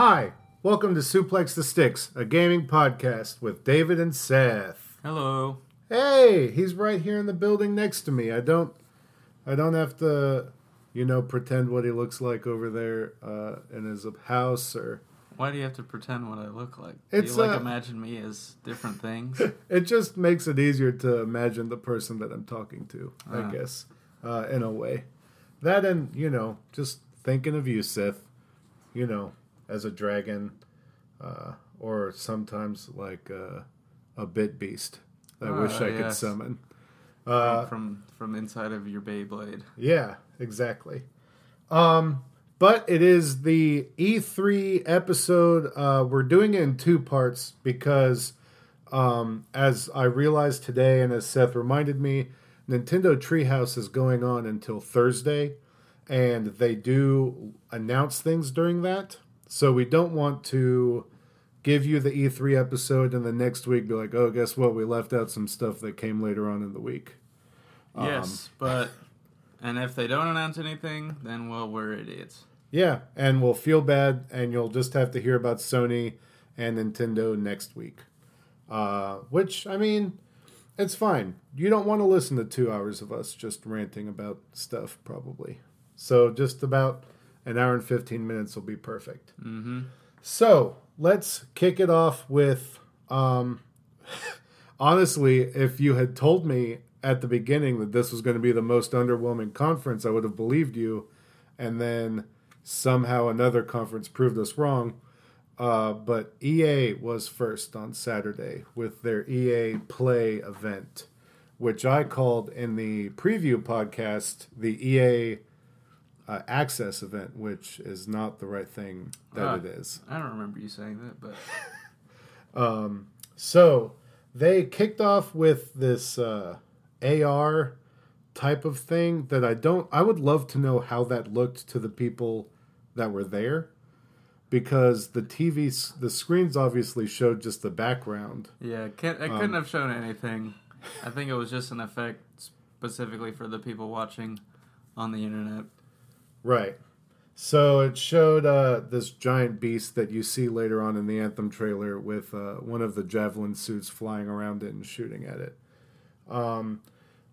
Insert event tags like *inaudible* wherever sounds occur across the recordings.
Hi, welcome to Suplex the Sticks, a gaming podcast with David and Seth. Hello. Hey, he's right here in the building next to me. I don't, I don't have to, you know, pretend what he looks like over there uh, in his house or. Why do you have to pretend what I look like? It's, do you like uh, imagine me as different *laughs* things? It just makes it easier to imagine the person that I'm talking to. I Ah. guess, uh, in a way. That and you know, just thinking of you, Seth. You know, as a dragon, uh, or sometimes like uh, a bit beast. I Ah, wish I could yes. summon. Uh, from from inside of your Beyblade. Yeah, exactly. Um, but it is the E3 episode. Uh, we're doing it in two parts because, um, as I realized today, and as Seth reminded me, Nintendo Treehouse is going on until Thursday, and they do announce things during that. So we don't want to give you the E3 episode and the next week be like, oh, guess what? We left out some stuff that came later on in the week. Um, yes, but and if they don't announce anything, then well, we're idiots. Yeah, and we'll feel bad, and you'll just have to hear about Sony and Nintendo next week. Uh, which, I mean, it's fine. You don't want to listen to two hours of us just ranting about stuff, probably. So, just about an hour and 15 minutes will be perfect. Mm-hmm. So, let's kick it off with. Um, *laughs* honestly, if you had told me at the beginning that this was going to be the most underwhelming conference, I would have believed you. And then somehow another conference proved us wrong. Uh, but EA was first on Saturday with their EA Play event, which I called in the preview podcast the EA uh, Access event, which is not the right thing that Ah. it is. I don't remember you saying that, but *laughs* Um, so they kicked off with this uh, AR type of thing that I don't. I would love to know how that looked to the people that were there, because the TV, the screens obviously showed just the background. yeah, it, can't, it Um, couldn't have shown anything. I think it was just an effect specifically for the people watching on the internet. Right. So it showed uh, this giant beast that you see later on in the Anthem trailer with uh, one of the javelin suits flying around it and shooting at it. Um,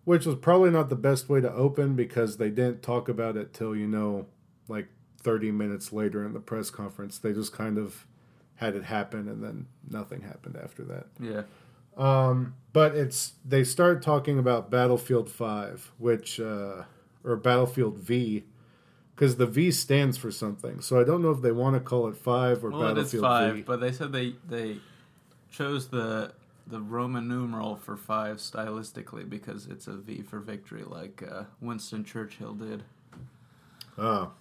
which was probably not the best way to open because they didn't talk about it till, you know, like 30 minutes later in the press conference. They just kind of had it happen and then nothing happened after that. Yeah. Um, but it's they start talking about Battlefield Five, which uh, or Battlefield V, because the V stands for something. So I don't know if they want to call it Five or Well, it is Battlefield five, V. but they said they they chose the the Roman numeral for five stylistically because it's a V for victory, like uh, Winston Churchill did. Oh,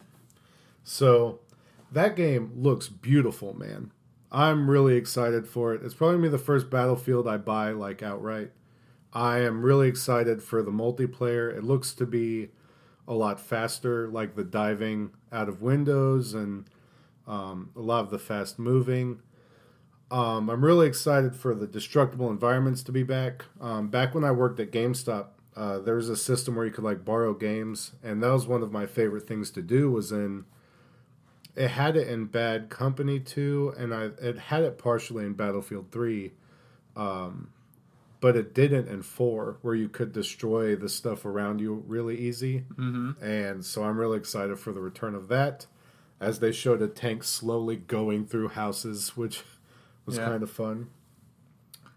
so that game looks beautiful, man. I'm really excited for it. It's probably gonna be the first Battlefield I buy like outright. I am really excited for the multiplayer. It looks to be a lot faster, like the diving out of windows and um, a lot of the fast moving. Um, I'm really excited for the destructible environments to be back. Um, back when I worked at GameStop, uh, there was a system where you could like borrow games, and that was one of my favorite things to do. Was in it had it in Bad Company 2, and I it had it partially in Battlefield Three, um, but it didn't in Four, where you could destroy the stuff around you really easy. Mm-hmm. And so I'm really excited for the return of that, as they showed a tank slowly going through houses, which *laughs* was Yeah. kind of fun.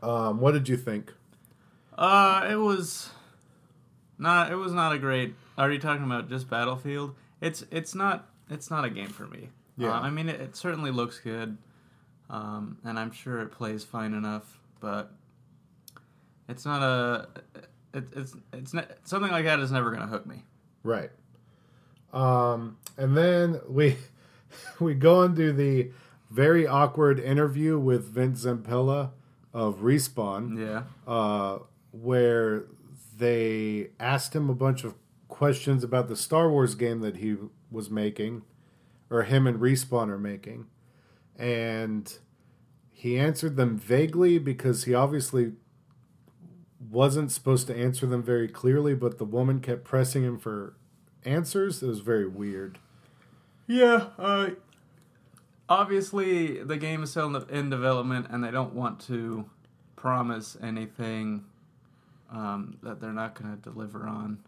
Um, what did you think? Uh, it was not. It was not a great. Are you talking about just Battlefield? It's it's not. It's not a game for me. Yeah. Uh, I mean, it, it certainly looks good, um, and I'm sure it plays fine enough. But it's not a. It, it's it's not, something like that is never going to hook me. Right. Um, and then we *laughs* we go into the very awkward interview with Vince Zampella of Respawn, Yeah. uh, where they asked him a bunch of questions about the Star Wars game that he was making, or him and Respawn are making, and he answered them vaguely because he obviously wasn't supposed to answer them very clearly, but the woman kept pressing him for answers. It was very weird. Yeah. Uh, obviously the game is still in development, and they don't want to promise anything um, that they're not going to deliver on.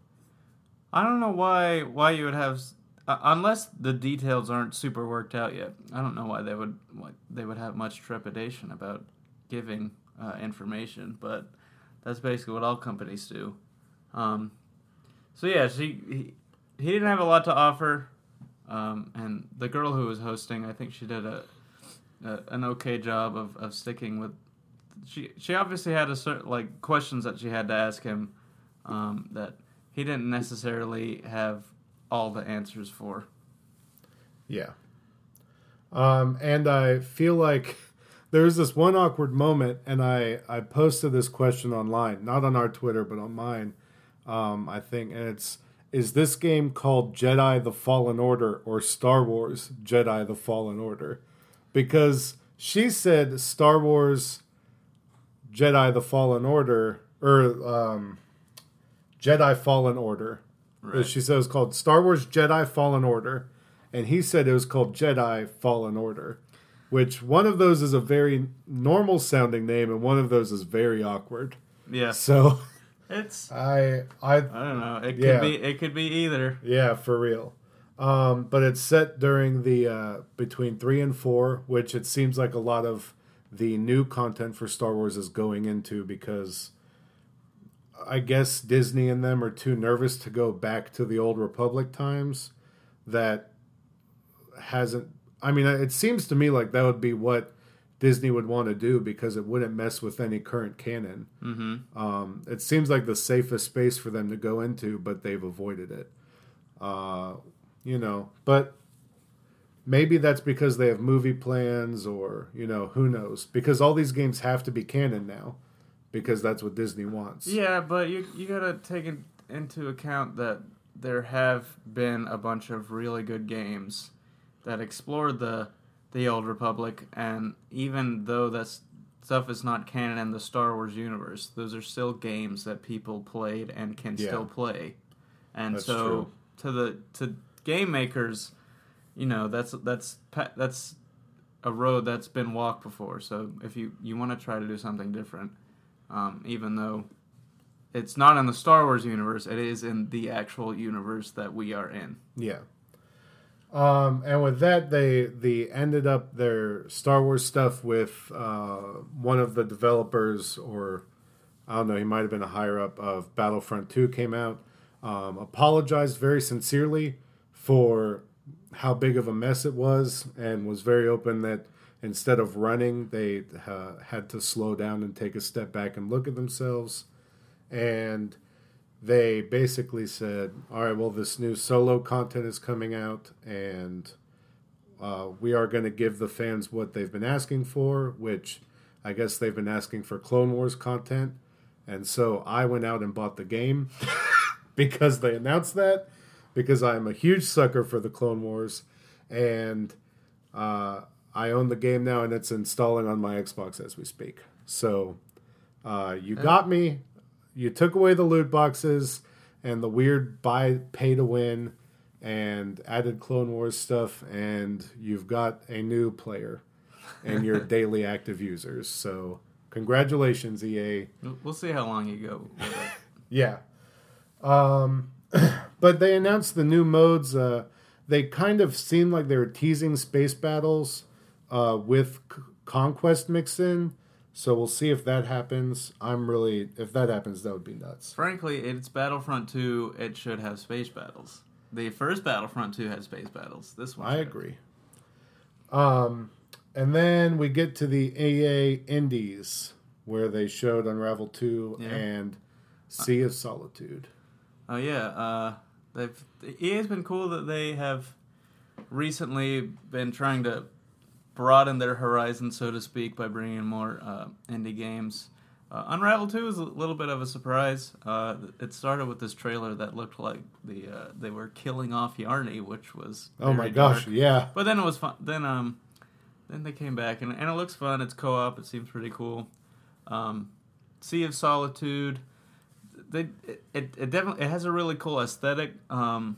I don't know why why you would have uh, unless the details aren't super worked out yet. I don't know why they would why they would have much trepidation about giving uh, information, but that's basically what all companies do. Um, so yeah, she he, he didn't have a lot to offer, um, and the girl who was hosting, I think she did a, a an okay job of, of sticking with. She she obviously had a certain like questions that she had to ask him um, that he didn't necessarily have all the answers for. Yeah. Um, and I feel like there was this one awkward moment, and I I posted this question online, not on our Twitter, but on mine. Um, I think, and it's is this game called Jedi: The Fallen Order or Star Wars Jedi: The Fallen Order? Because she said Star Wars Jedi: The Fallen Order or um, Jedi Fallen Order. Right. She said it was called Star Wars Jedi Fallen Order, and he said it was called Jedi Fallen Order, which one of those is a very normal sounding name, and one of those is very awkward. Yeah. So *laughs* it's I I I don't know. It could yeah. be it could be either. Yeah, for real. Um, but it's set during the uh, between three and four, which it seems like a lot of the new content for Star Wars is going into because I guess Disney and them are too nervous to go back to the old Republic times. That hasn't. I mean, it seems to me like that would be what Disney would want to do because it wouldn't mess with any current canon. Mm-hmm. Um, it seems like the safest space for them to go into, but they've avoided it. Uh, you know, but maybe that's because they have movie plans, or you know, who knows? Because all these games have to be canon now, because that's what Disney wants. Yeah, but you you gotta take in, into account that there have been a bunch of really good games that explored the the Old Republic, and even though that stuff is not canon in the Star Wars universe, those are still games that people played and can yeah. still play. And that's so true. to the to game makers, you know, that's that's that's a road that's been walked before. So if you you want to try to do something different, um, even though it's not in the Star Wars universe, it is in the actual universe that we are in. Yeah. Um, and with that, they they ended up their Star Wars stuff with uh, one of the developers, or I don't know, he might have been a higher up of Battlefront Two came out. Um, apologized very sincerely for how big of a mess it was, and was very open that instead of running, they uh, had to slow down and take a step back and look at themselves. And they basically said, all right, well, this new solo content is coming out, and uh, we are going to give the fans what they've been asking for, which I guess they've been asking for Clone Wars content. And so I went out and bought the game *laughs* because they announced that, because I'm a huge sucker for the Clone Wars. And uh, I own the game now, and it's installing on my Xbox as we speak. So uh, you got me you took away the loot boxes and the weird buy pay to win and added Clone Wars stuff, and you've got a new player and your *laughs* daily active users. So congratulations, EA. We'll see how long you go. yeah. Um, *clears throat* but they announced the new modes. Uh, they kind of seemed like they were teasing space battles uh, with c- conquest mixed in. So we'll see if that happens. I'm really if that happens, that would be nuts. Frankly, it's Battlefront 2. It should have space battles. The first Battlefront 2 had space battles. This one, I should. agree. Um, and then we get to the EA Indies where they showed Unravel 2 yeah. and Sea of Solitude. Oh yeah, uh, they've EA's been cool that they have recently been trying to broaden their horizon, so to speak, by bringing in more uh, indie games. Uh, Unravel 2 is a little bit of a surprise. Uh, it started with this trailer that looked like the uh, they were killing off Yarny, which was oh my gosh, dark. yeah. But then it was fun. Then um, then they came back and, and it looks fun. It's co-op. It seems pretty cool. Um, sea of Solitude. They it, it, it definitely it has a really cool aesthetic. Um,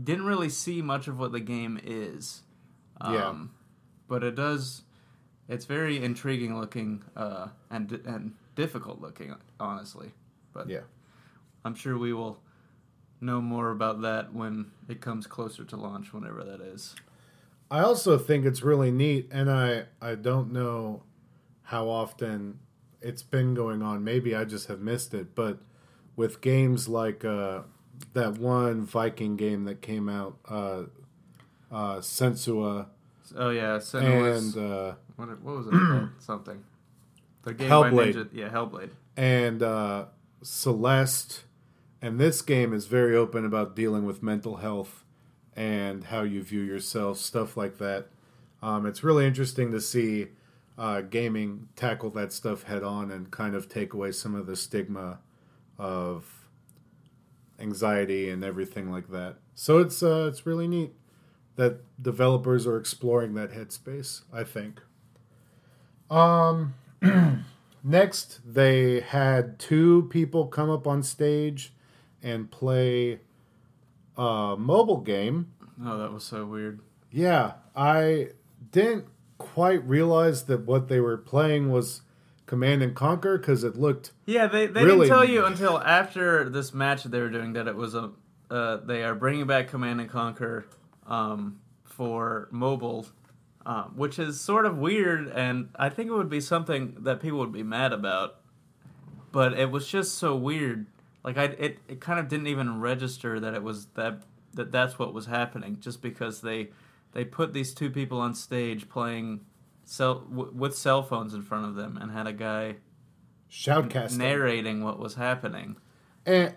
didn't really see much of what the game is. Um, Yeah. But it does. It's very intriguing looking uh, and and difficult looking, honestly. But Yeah. I'm sure we will know more about that when it comes closer to launch, whenever that is. I also think it's really neat, and I I don't know how often it's been going on. Maybe I just have missed it, but with games like uh, that one Viking game that came out, uh, uh, Sensua, Oh yeah, Senua's, and uh, what, what was it called? *clears throat* Something. The game by Hellblade. Ninja, yeah, Hellblade. and uh, Celeste, and this game is very open about dealing with mental health and how you view yourself, stuff like that. Um, it's really interesting to see uh, gaming tackle that stuff head on and kind of take away some of the stigma of anxiety and everything like that. So it's uh, it's really neat that developers are exploring that headspace. I think. Um. *clears throat* Next, they had two people come up on stage and play a mobile game. Oh, that was so weird. Yeah, I didn't quite realize that what they were playing was Command and Conquer because it looked Yeah, they, they Really? didn't tell you until after this match that they were doing that it was a uh, they are bringing back Command and Conquer um, for mobile, um, which is sort of weird, and I think it would be something that people would be mad about. But it was just so weird. Like I, it, it kind of didn't even register that it was that that that's what was happening. Just because they they put these two people on stage playing cell w- with cell phones in front of them and had a guy shoutcasting. narrating what was happening. and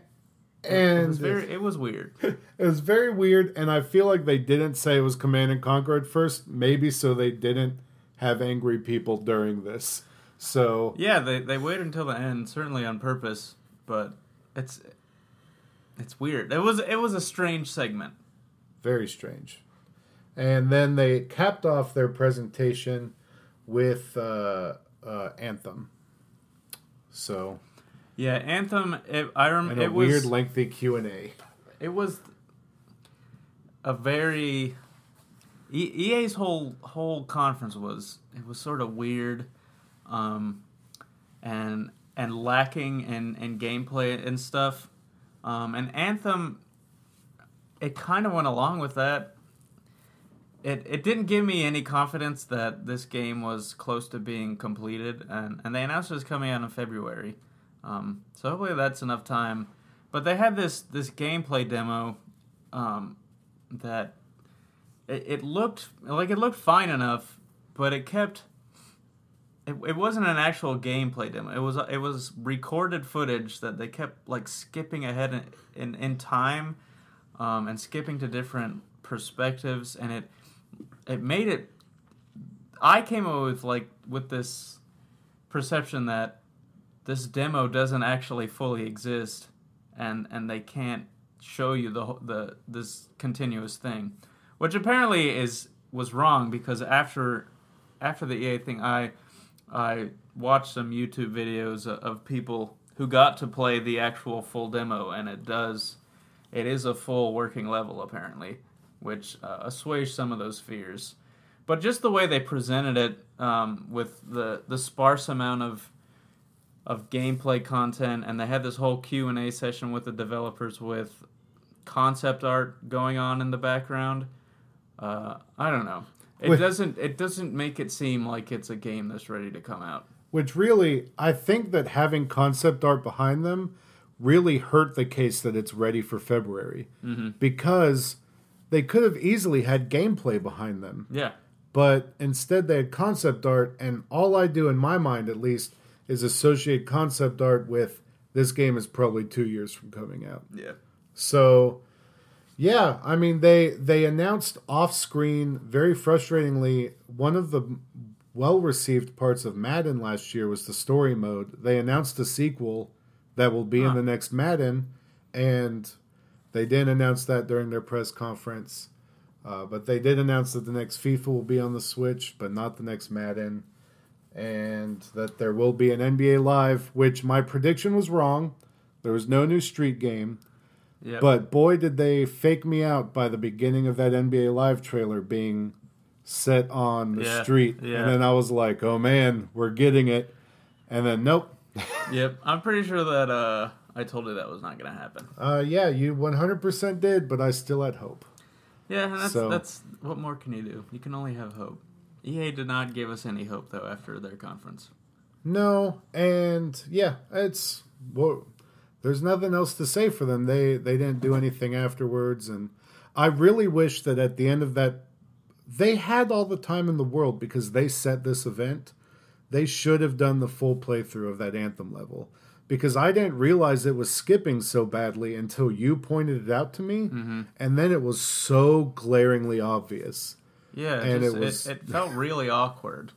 It and was very it was weird. *laughs* it was very weird, and I feel like they didn't say it was Command and Conquer at first, maybe so they didn't have angry people during this. So Yeah, they they waited until the end, certainly on purpose, but it's it's weird. It was it was a strange segment. Very strange. And then they capped off their presentation with uh, uh, Anthem. So, Yeah, Anthem. It, I remember a it was weird lengthy Q and A. it was a very E- EA's whole whole conference was it was sort of weird, um, and and lacking in in gameplay and stuff, um, and Anthem. It kind of went along with that. It it didn't give me any confidence that this game was close to being completed, and and they announced it was coming out in February, um, so hopefully that's enough time. But they had this this gameplay demo um, that it, it looked like it looked fine enough, but it kept. It, it wasn't an actual gameplay demo. It was it was recorded footage that they kept like skipping ahead in in, in time, um, and skipping to different perspectives, and it it made it. I came up with like with this perception that this demo doesn't actually fully exist, and and they can't show you the the this continuous thing, which apparently is was wrong because after after the EA thing, I I watched some YouTube videos of, people who got to play the actual full demo, and it does it is a full working level apparently, which uh, assuaged some of those fears. But just the way they presented it, um, with the the sparse amount of of gameplay content, and they had this whole Q and A session with the developers with concept art going on in the background. Uh, I don't know. It With- doesn't. It doesn't make it seem like it's a game that's ready to come out. Which really, I think that having concept art behind them really hurt the case that it's ready for February Mm-hmm. because they could have easily had gameplay behind them. Yeah. but instead they had concept art and all i do in my mind at least is associate concept art with this game is probably two years from coming out. Yeah. so yeah i mean they they announced off screen very frustratingly one of the well received parts of madden last year was the story mode. They announced a sequel that will be in the next madden and they didn't announce that during their press conference. Uh, but they did announce that the next FIFA will be on the Switch, but not the next Madden, and that there will be an NBA Live, which my prediction was wrong. There was no new Street game, Yeah. but boy, did they fake me out by the beginning of that NBA Live trailer being set on the Yeah, street, yeah. and then I was like, "Oh man, we're getting it," and then nope. *laughs* Yep, I'm pretty sure that uh, I told you that was not going to happen. Uh, yeah, you 100% did, but I still had hope. Yeah, that's So- that's what more can you do? You can only have hope. EA did not give us any hope though after their conference. No, and yeah, it's well, there's nothing else to say for them. They they didn't do anything afterwards, and I really wish that at the end of that, they had all the time in the world because they set this event. They should have done the full playthrough of that anthem level because I didn't realize it was skipping so badly until you pointed it out to me, mm-hmm. and then it was so glaringly obvious. Yeah, And just- it was- it, it felt really awkward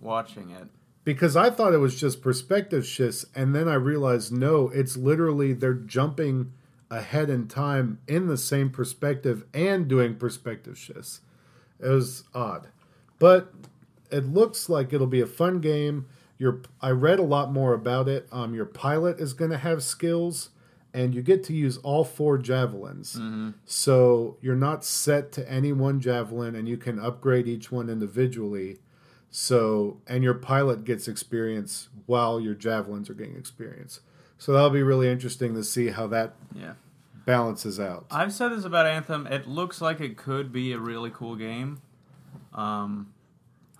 watching it. because I thought it was just perspective shifts, and then I realized no, it's literally they're jumping ahead in time in the same perspective and doing perspective shifts. It was odd, but it looks like it'll be a fun game. Your I read a lot more about it. Um, your pilot is going to have skills, and you get to use all four javelins. So you're not set to any one javelin, and you can upgrade each one individually. So, and your pilot gets experience while your javelins are getting experience. So that'll be really interesting to see how that Yeah. balances out. I've said this about Anthem. It looks like it could be a really cool game. Um,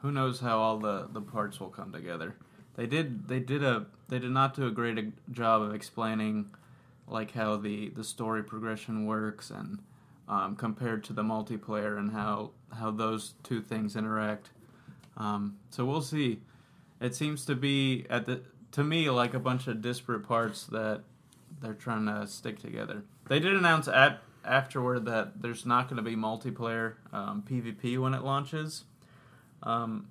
who knows how all the, the parts will come together? They did they did a they did not do a great job of explaining like how the, the story progression works and um, compared to the multiplayer and how how those two things interact. Um, so we'll see. It seems to be at the to me like a bunch of disparate parts that they're trying to stick together. They did announce at afterward that there's not going to be multiplayer um, PvP when it launches, um,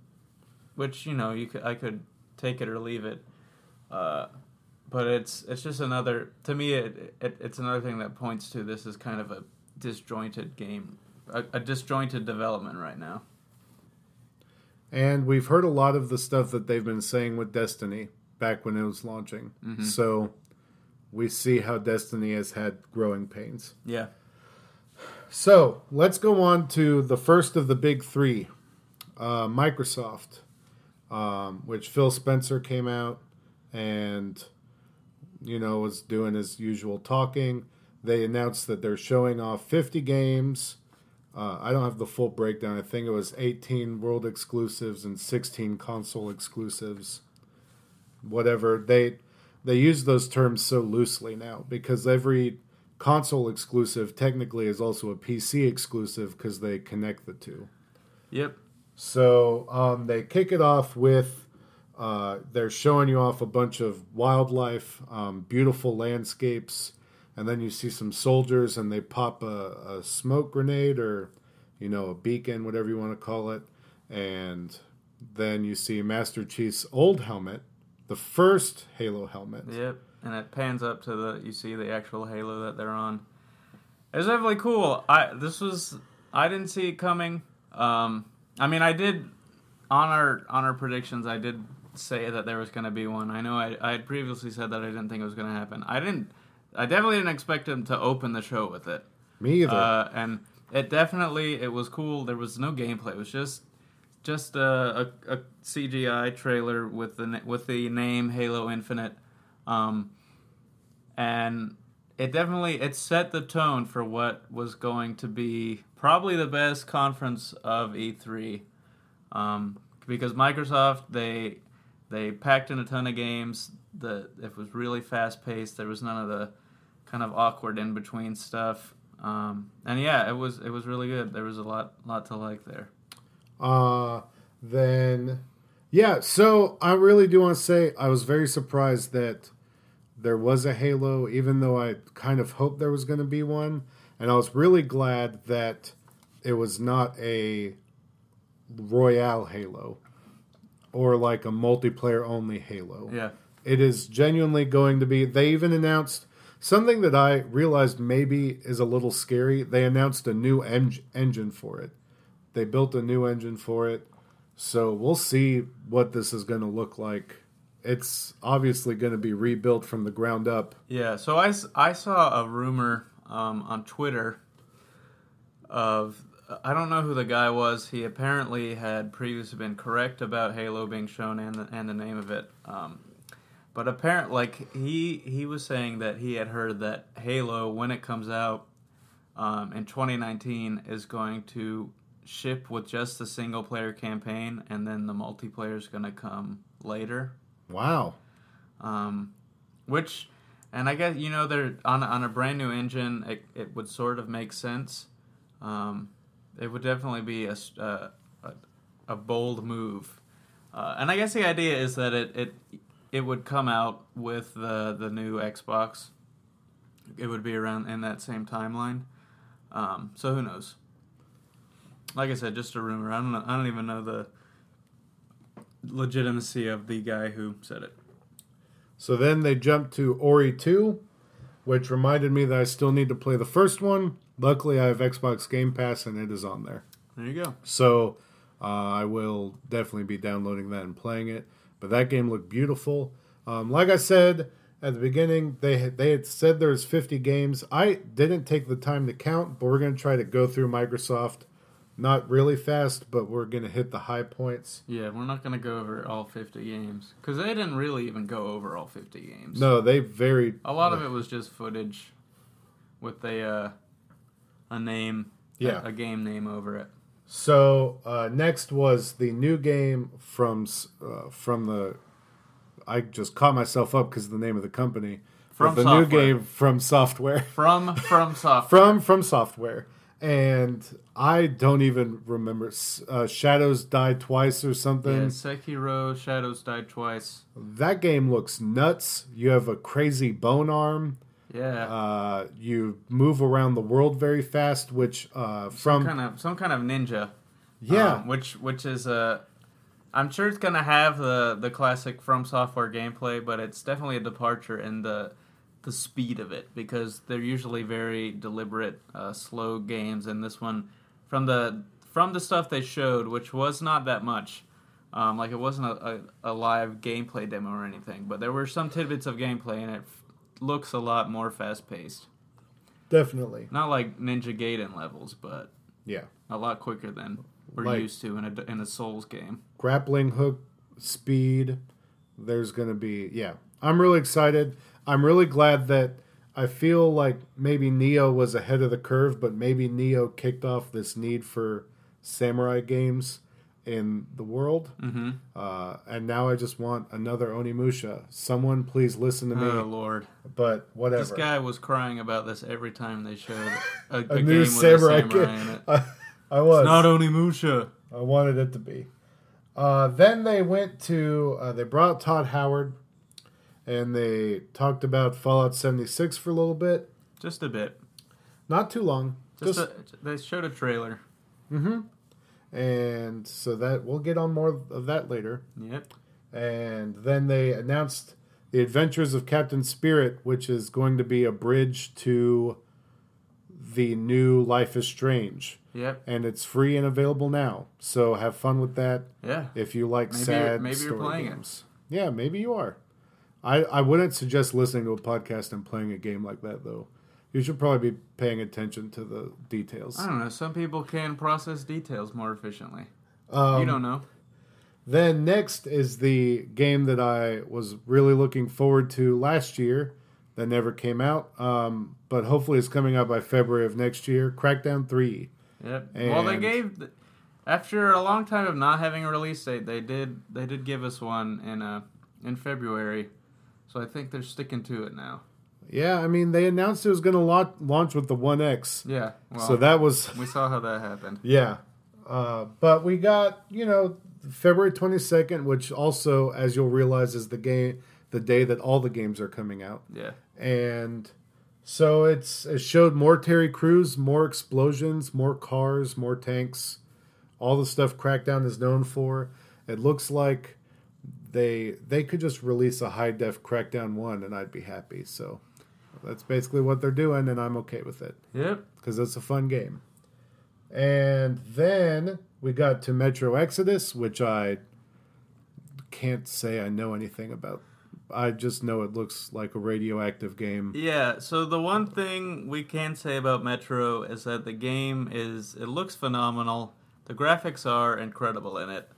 which you know you could, I could take it or leave it. Uh, but it's it's just another to me it, it it's another thing that points to this is kind of a disjointed game, a, a disjointed development right now. And we've heard a lot of the stuff that they've been saying with Destiny back when it was launching. So we see how Destiny has had growing pains. Yeah. So let's go on to the first of the big three uh, Microsoft, um, which Phil Spencer came out and, you know, was doing his usual talking. They announced that they're showing off 50 games. Uh, I don't have the full breakdown. I think it was 18 world exclusives and 16 console exclusives. Whatever they they use those terms so loosely now because every console exclusive technically is also a PC exclusive because they connect the two. Yep. So um, they kick it off with uh, they're showing you off a bunch of wildlife, um, beautiful landscapes, and then you see some soldiers and they pop a, a smoke grenade or you know a beacon, whatever you want to call it, and then you see Master Chief's old helmet, the first Halo helmet. Yep, and it pans up to the you see the actual halo that they're on. It was definitely cool. I this was I didn't see it coming. Um, I mean, I did on our on our predictions. I did say that there was going to be one. I know I, I had previously said that I didn't think it was going to happen. I didn't. I definitely didn't expect him to open the show with it. Me either. Uh, and it definitely it was cool. There was no gameplay. It was just just a, a, a CGI trailer with the with the name Halo Infinite, um, and it definitely it set the tone for what was going to be probably the best conference of E3, um, because Microsoft they they packed in a ton of games. The it was really fast paced. There was none of the kind of awkward in between stuff. Um, and yeah, it was it was really good. There was a lot lot to like there. Uh, then, yeah, so I really do want to say I was very surprised that there was a Halo, even though I kind of hoped there was going to be one. And I was really glad that it was not a Royale Halo or like a multiplayer only Halo. Yeah. It is genuinely going to be. They even announced something that I realized maybe is a little scary. They announced a new en- engine for it. They built a new engine for it. So we'll see what this is going to look like. It's obviously going to be rebuilt from the ground up. Yeah, so I, I saw a rumor um, on Twitter of I don't know who the guy was. He apparently had previously been correct about Halo being shown and the, and the name of it. Um, but apparently, like he he was saying that he had heard that Halo, when it comes out um, in 2019, is going to ship with just the single player campaign, and then the multiplayer is going to come later. Wow. Um, which, and I guess you know they're on on a brand new engine. It, it would sort of make sense. Um, it would definitely be a uh, a, a bold move, uh, and I guess the idea is that it it it would come out with the the new Xbox. It would be around in that same timeline. Um, so who knows? Like I said, just a rumor. I don't know. I don't even know the legitimacy of the guy who said it. So then they jumped to Ori 2, which reminded me that I still need to play the first one. Luckily, I have Xbox Game Pass and it is on there. There you go. So uh, I will definitely be downloading that and playing it. But that game looked beautiful. Um, like I said at the beginning, they had, they had said there's 50 games. I didn't take the time to count, but we're going to try to go through Microsoft. Not really fast, but we're going to hit the high points. Yeah, we're not going to go over all 50 games because they didn't really even go over all 50 games. No, they varied. A lot of it was just footage with a uh, a name, Yeah. a, a game name over it. So uh, next was the new game from uh, from the. I just caught myself up because of the name of the company. From the new game from software From from *laughs* soft from from software, and I don't even remember. Uh, Shadows died twice or yeah, something. Sekiro Shadows died twice. That game looks nuts. You have a crazy bone arm. Yeah, Uh, you move around the world very fast, which uh, from some kind of some kind of ninja. yeah, um, which which is a. I'm sure it's gonna have the the classic From Software gameplay, but it's definitely a departure in the the speed of it because they're usually very deliberate, uh, slow games, and this one from the from the stuff they showed, which was not that much. Um, like it wasn't a, a, a live gameplay demo or anything, but there were some tidbits of gameplay, and it looks a lot more fast paced. definitely, Not like Ninja Gaiden levels, but yeah. a lot quicker than we're Like- used to in a in a Souls game. grappling hook speed. There's going to be, yeah. I'm really excited. I'm really glad that I feel like maybe Nioh was ahead of the curve, but maybe Nioh kicked off this need for samurai games in the world. Mm-hmm. Uh, and now I just want another Onimusha. Someone please listen to me. Oh lord, but whatever. this guy was crying about this every time they showed a, a, *laughs* a game new with samurai, a samurai in it. *laughs* I, I was. Not Onimusha. I wanted it to be. Uh, then they went to uh, they brought Todd Howard, and they talked about Fallout seventy six for a little bit. Just a bit. Not too long. Just, Just, a, they showed a trailer. hmm And so that we'll get on more of that later. Yep. And then they announced the Adventures of Captain Spirit, which is going to be a bridge to the new Life is Strange, Yep. and it's free and available now. So have fun with that. Yeah. if you like Maybe sad you're- maybe you're story playing it. games. Yeah, maybe you are. I, I wouldn't suggest listening to a podcast and playing a game like that though. You should probably be paying attention to the details. I don't know. Some people can process details more efficiently. Um, you don't know. Then next is the game that I was really looking forward to last year that never came out, um, but hopefully it's coming out by February of next year. Crackdown Three. Yep. well, they gave after a long time of not having a release date, they did they did give us one in uh in February. So I think they're sticking to it now. Yeah, I mean they announced it was going to launch with the One X, Yeah. Well, so that was we saw how that happened. *laughs* Yeah. Uh, but we got, you know, February 22nd, which also, as you'll realize, is the game, the day that all the games are coming out. Yeah. And so it's it showed more Terry Crews, more explosions, more cars, more tanks, all the stuff Crackdown is known for. It looks like they they could just release a high def Crackdown 1 and I'd be happy. So that's basically what they're doing and I'm okay with it Yep. because it's a fun game. And then we got to Metro Exodus, which I can't say I know anything about I just know it looks like a radioactive game. Yeah, so the one thing we can say about Metro is that the game is it looks phenomenal. The graphics are incredible in it.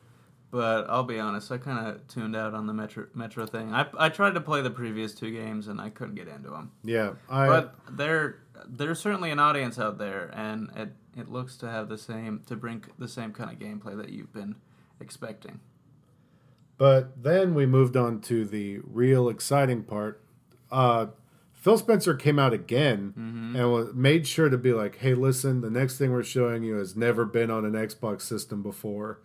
But I'll be honest, I kind of tuned out on the Metro Metro thing. I I tried to play the previous two games and I couldn't get into them. Yeah, I But there there's certainly an audience out there and it it looks to have the same to bring the same kind of gameplay that you've been expecting. But then we moved on to the real exciting part. Uh, Phil Spencer came out again and was, made sure to be like, "Hey, listen, the next thing we're showing you has never been on an Xbox system before."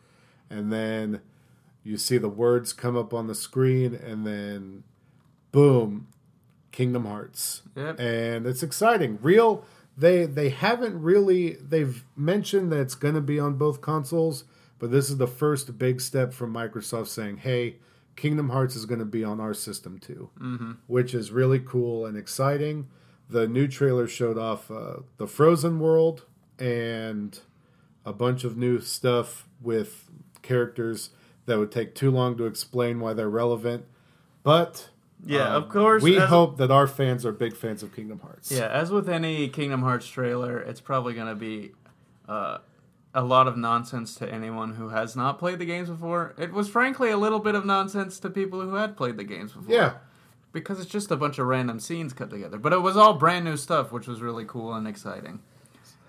And then you see the words come up on the screen, and then boom, Kingdom Hearts Yep. and it's exciting. Real they they haven't really they've mentioned that it's going to be on both consoles, but this is the first big step from Microsoft saying, "Hey, Kingdom Hearts is going to be on our system too," mm-hmm. which is really cool and exciting. The new trailer showed off uh, the Frozen world and a bunch of new stuff with characters that would take too long to explain why they're relevant, but. Yeah, um, of course. We hope that our fans are big fans of Kingdom Hearts. Yeah, as with any Kingdom Hearts trailer, it's probably going to be uh, a lot of nonsense to anyone who has not played the games before. It was frankly a little bit of nonsense to people who had played the games before. Yeah. Because it's just a bunch of random scenes cut together. But it was all brand new stuff, which was really cool and exciting.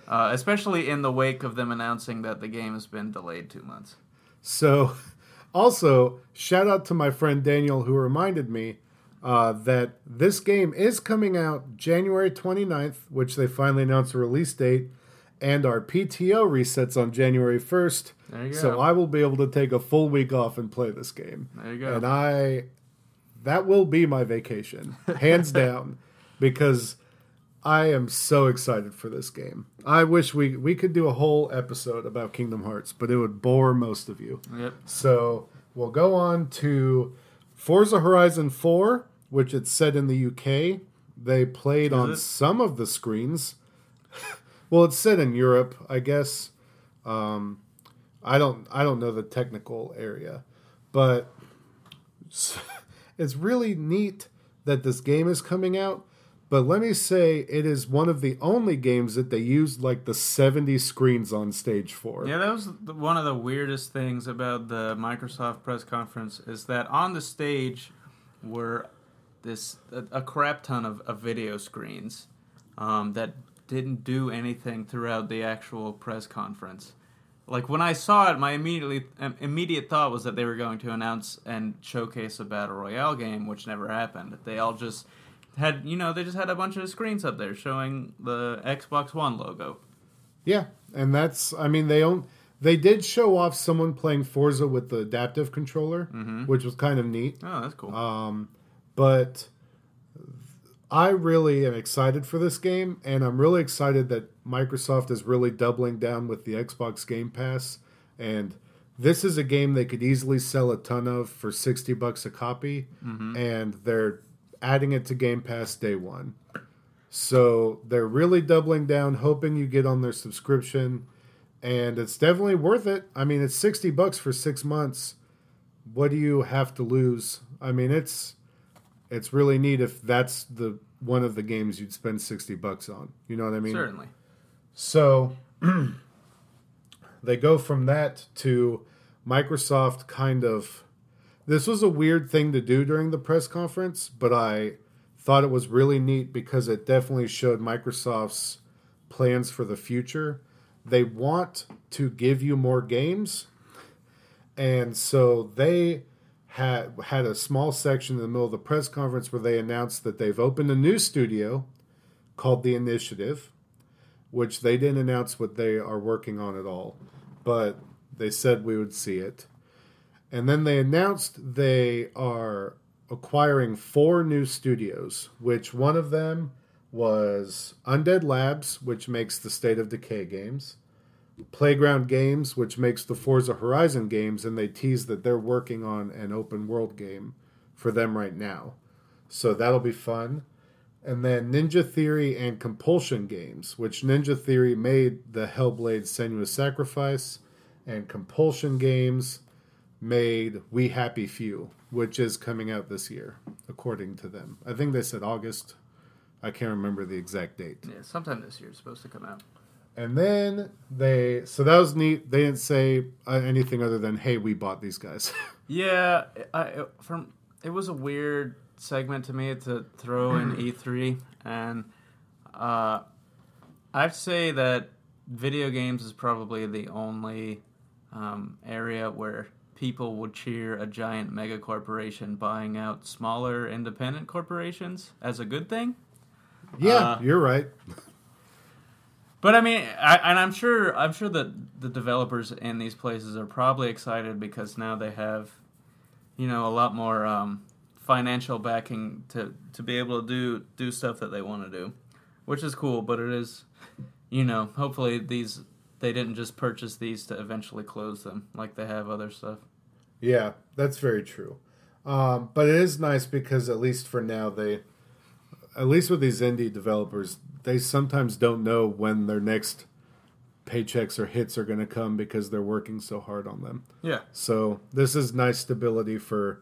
Uh, especially in the wake of them announcing that the game has been delayed two months. So, *laughs* also, shout out to my friend Daniel who reminded me uh, that this game is coming out January 29th, which they finally announced a release date, and our PTO resets on January 1st. There you go. So I will be able to take a full week off and play this game. There you go. And I, that will be my vacation, hands *laughs* down, because I am so excited for this game. I wish we we could do a whole episode about Kingdom Hearts, but it would bore most of you. Yep. So we'll go on to Forza Horizon 4, which it's set in the UK. They played on it? some of the screens. *laughs* well, it's set in Europe, I guess. Um, I don't I don't know the technical area, but *laughs* it's really neat that this game is coming out. But let me say, it is one of the only games that they used like the 70 screens on stage for. Yeah, that was one of the weirdest things about the Microsoft press conference is that on the stage were this a, a crap ton of, of video screens um, that didn't do anything throughout the actual press conference. Like when I saw it, my immediately um, immediate thought was that they were going to announce and showcase a battle royale game, which never happened. They all just had, you know, they just had a bunch of screens up there showing the Xbox One logo. Yeah, and that's I mean they own they did show off someone playing Forza with the adaptive controller, which was kind of neat. Oh, that's cool. Um, but I really am excited for this game, and I'm really excited that Microsoft is really doubling down with the Xbox Game Pass. And this is a game they could easily sell a ton of for sixty bucks a copy, and they're adding it to Game Pass day one. So they're really doubling down, hoping you get on their subscription, and it's definitely worth it. I mean, it's sixty bucks for six months. What do you have to lose? I mean, it's it's really neat if that's the one of the games you'd spend sixty bucks on. You know what I mean? Certainly. So *clears throat* they go from that to Microsoft kind of. This was a weird thing to do during the press conference, but I thought it was really neat because it definitely showed Microsoft's plans for the future. They want to give you more games, and so they had had a small section in the middle of the press conference where they announced that they've opened a new studio called the Initiative, which they didn't announce what they are working on at all, but they said we would see it. And then they announced they are acquiring four new studios, which one of them was Undead Labs, which makes the State of Decay games, Playground Games, which makes the Forza Horizon games, and they tease that they're working on an open world game for them right now. So that'll be fun. And then Ninja Theory and Compulsion Games, which Ninja Theory made the Hellblade Senua's Sacrifice, and Compulsion Games made We Happy Few, which is coming out this year, according to them. I think they said August. I can't remember the exact date. Yeah, sometime this year it's supposed to come out. And then they, so that was neat. They didn't say uh, anything other than, "Hey, we bought these guys." *laughs* Yeah, I, from it was a weird segment to me to throw in *clears throat* E3, and uh, I'd say that video games is probably the only um, area where people would cheer a giant mega corporation buying out smaller independent corporations as a good thing. yeah, Uh, you're right. But I mean, I, and I'm sure I'm sure that the developers in these places are probably excited because now they have, you know, a lot more um, financial backing to to be able to do do stuff that they want to do, which is cool. But it is, you know, hopefully these they didn't just purchase these to eventually close them like they have other stuff. Yeah, that's very true. Um, but it is nice because at least for now, they, at least with these indie developers, they sometimes don't know when their next paychecks or hits are going to come because they're working so hard on them. Yeah, So this is nice stability for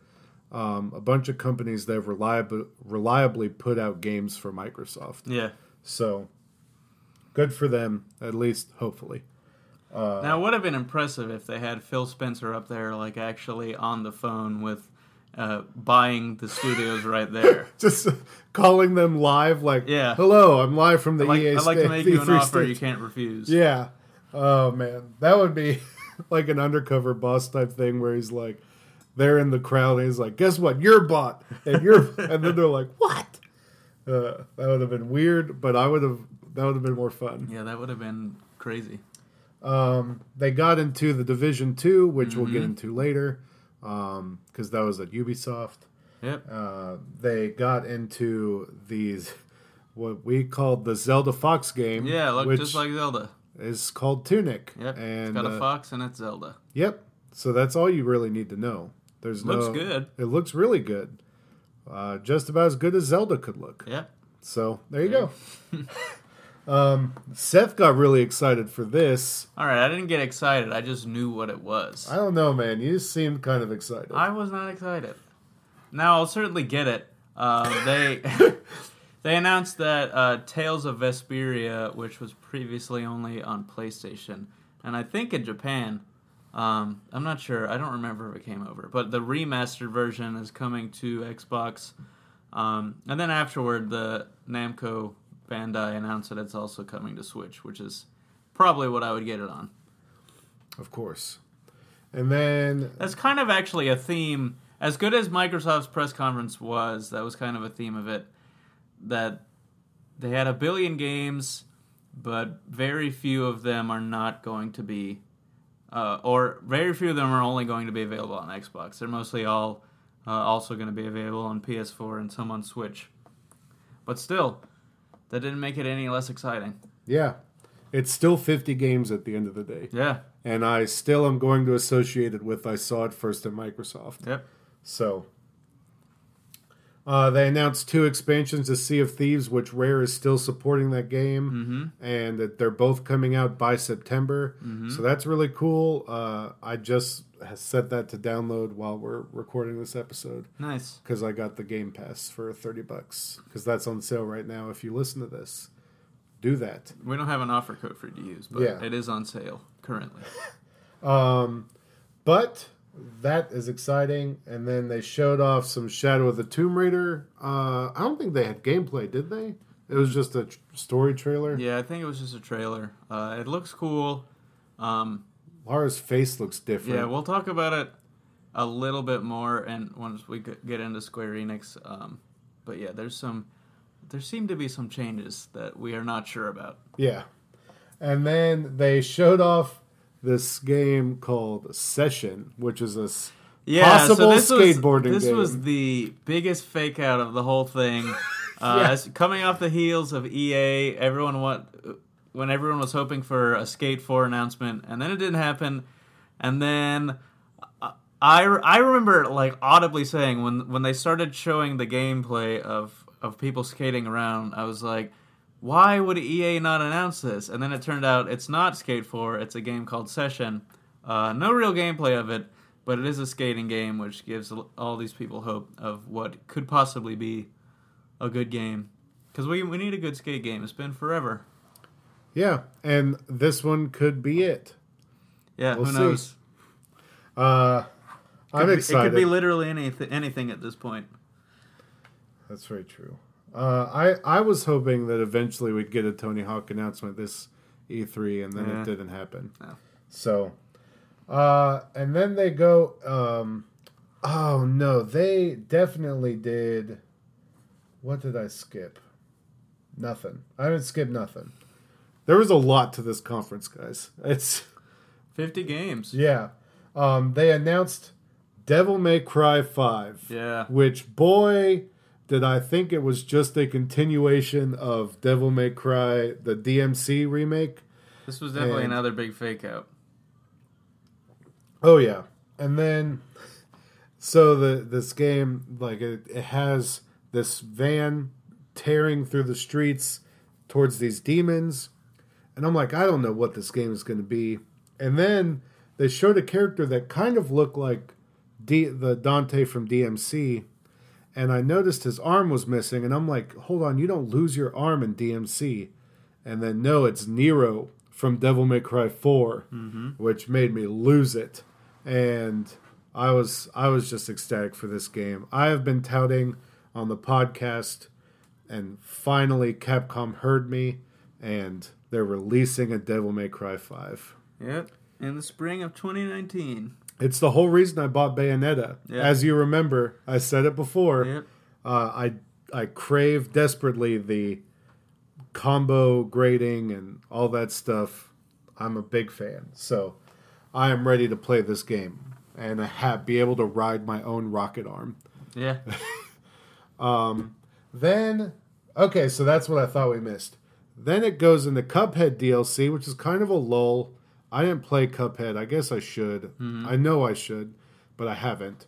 um, a bunch of companies that have reliably reliably put out games for Microsoft. yeah. So good for them, at least hopefully. Uh, now it would have been impressive if they had Phil Spencer up there, like actually on the phone with. Uh, buying the studios right there. *laughs* just calling them live, like, Yeah. hello, I'm live from the I'd like, EA I'd like to make you an offer stage." you can't refuse. Yeah. Oh man, that would be *laughs* like an undercover boss type thing where he's like, they're in the crowd and he's like, guess what, you're bought, and you're, *laughs* and then they're like, what? Uh, that would have been weird, but I would have. That would have been more fun. Yeah, that would have been crazy. Um, they got into the Division Two, which we'll get Mhm. into later, because that was at Ubisoft. Yep. Uh, they got into these what we called the Zelda Fox game. Yeah, look which just like Zelda. is called Tunic. Yep. and it's got a uh, fox and it's Zelda. Yep. So that's all you really need to know. There's Looks no. good. It looks really good. Uh, just about as good as Zelda could look. Yep. So there you go. *laughs* um, Seth got really excited for this. All right, I didn't get excited. I just knew what it was. I don't know, man. You seemed kind of excited. I was not excited. Now I'll certainly get it. Um, *laughs* they they announced that uh, Tales of Vesperia, which was previously only on PlayStation, and I think in Japan. Um, I'm not sure. I don't remember if it came over, but the remastered version is coming to Xbox. Um, and then afterward, the Namco Bandai announced that it's also coming to Switch, which is probably what I would get it on. of course. And then That's kind of actually a theme. As good as Microsoft's press conference was, that was kind of a theme of it. That they had a billion games, but very few of them are not going to be, uh, or very few of them are only going to be available on Xbox. They're mostly all uh, also going to be available on PS4 and some on Switch. But still, that didn't make it any less exciting. yeah, it's still 50 games at the end of the day, Yeah. and I still am going to associate it with I saw it first at Microsoft. Yep. So, uh, they announced two expansions to Sea of Thieves, which Rare is still supporting that game, Mm-hmm. and that they're both coming out by September. Mhm. So that's really cool. Uh, I just set that to download while we're recording this episode Nice. because I got the Game Pass for thirty bucks because that's on sale right now. If you listen to this, do that. We don't have an offer code for you to use, but Yeah. it is on sale currently. *laughs* Um, but that is exciting. And then they showed off some Shadow of the Tomb Raider. Uh, I don't think they had gameplay, did they? It was just a tr- story trailer. Yeah, I think it was just a trailer. Uh, it looks cool. Um, Lara's face looks different. yeah, we'll talk about it a little bit more, and once we get into Square Enix. Um, but yeah, there's some. There seem to be some changes that we are not sure about. Yeah. And then they showed off this game called Session, which is a s- possible skateboarding Was, this game. was the biggest fake out of the whole thing. *laughs* Uh, Yeah. coming off the heels of EA, everyone want when everyone was hoping for a Skate 4 announcement, and then it didn't happen. And then uh, I, I remember like audibly saying when when they started showing the gameplay of of people skating around, I was like, why would EA not announce this? And then it turned out it's not Skate 4, it's a game called Session. Uh, no real gameplay of it, but it is a skating game, which gives all these people hope of what could possibly be a good game. Because we we need a good skate game. It's been forever. Yeah, and this one could be it. Yeah, We'll who see. knows? Uh, I'm be- excited. It could be literally anything anything at this point. That's very true. Uh, I I was hoping that eventually we'd get a Tony Hawk announcement this E3, and then Yeah. it didn't happen. No. So, uh, and then they go. Um, oh no, they definitely did. What did I skip? Nothing. I didn't skip nothing. There was a lot to this conference, guys. It's Fifty games. yeah. Um, they announced Devil May Cry Five Yeah. which boy did I think it was just a continuation of Devil May Cry the DMC remake. This was definitely And- another big fake out. Oh yeah. And then so the this game like it, it has this van tearing through the streets towards these demons and I'm like I don't know what this game is going to be. And then they showed a character that kind of looked like D, the Dante from DMC and I noticed his arm was missing and I'm like hold on you don't lose your arm in DMC. And then no it's Nero from Devil May Cry 4 mm-hmm. which made me lose it and I was I was just ecstatic for this game. I have been touting on the podcast, and finally Capcom heard me, and they're releasing a Devil May Cry Five. Yep. In the spring of 2019. It's the whole reason I bought Bayonetta. Yeah. As you remember, I said it before. Yep. Uh, I I crave desperately the combo grading and all that stuff. I'm a big fan, so I am ready to play this game and have be able to ride my own rocket arm. Yeah. *laughs* um, Then, okay, so that's what I thought we missed. Then it goes into Cuphead DLC, which is kind of a lull. I didn't play Cuphead. I guess I should. I know I should, but I haven't.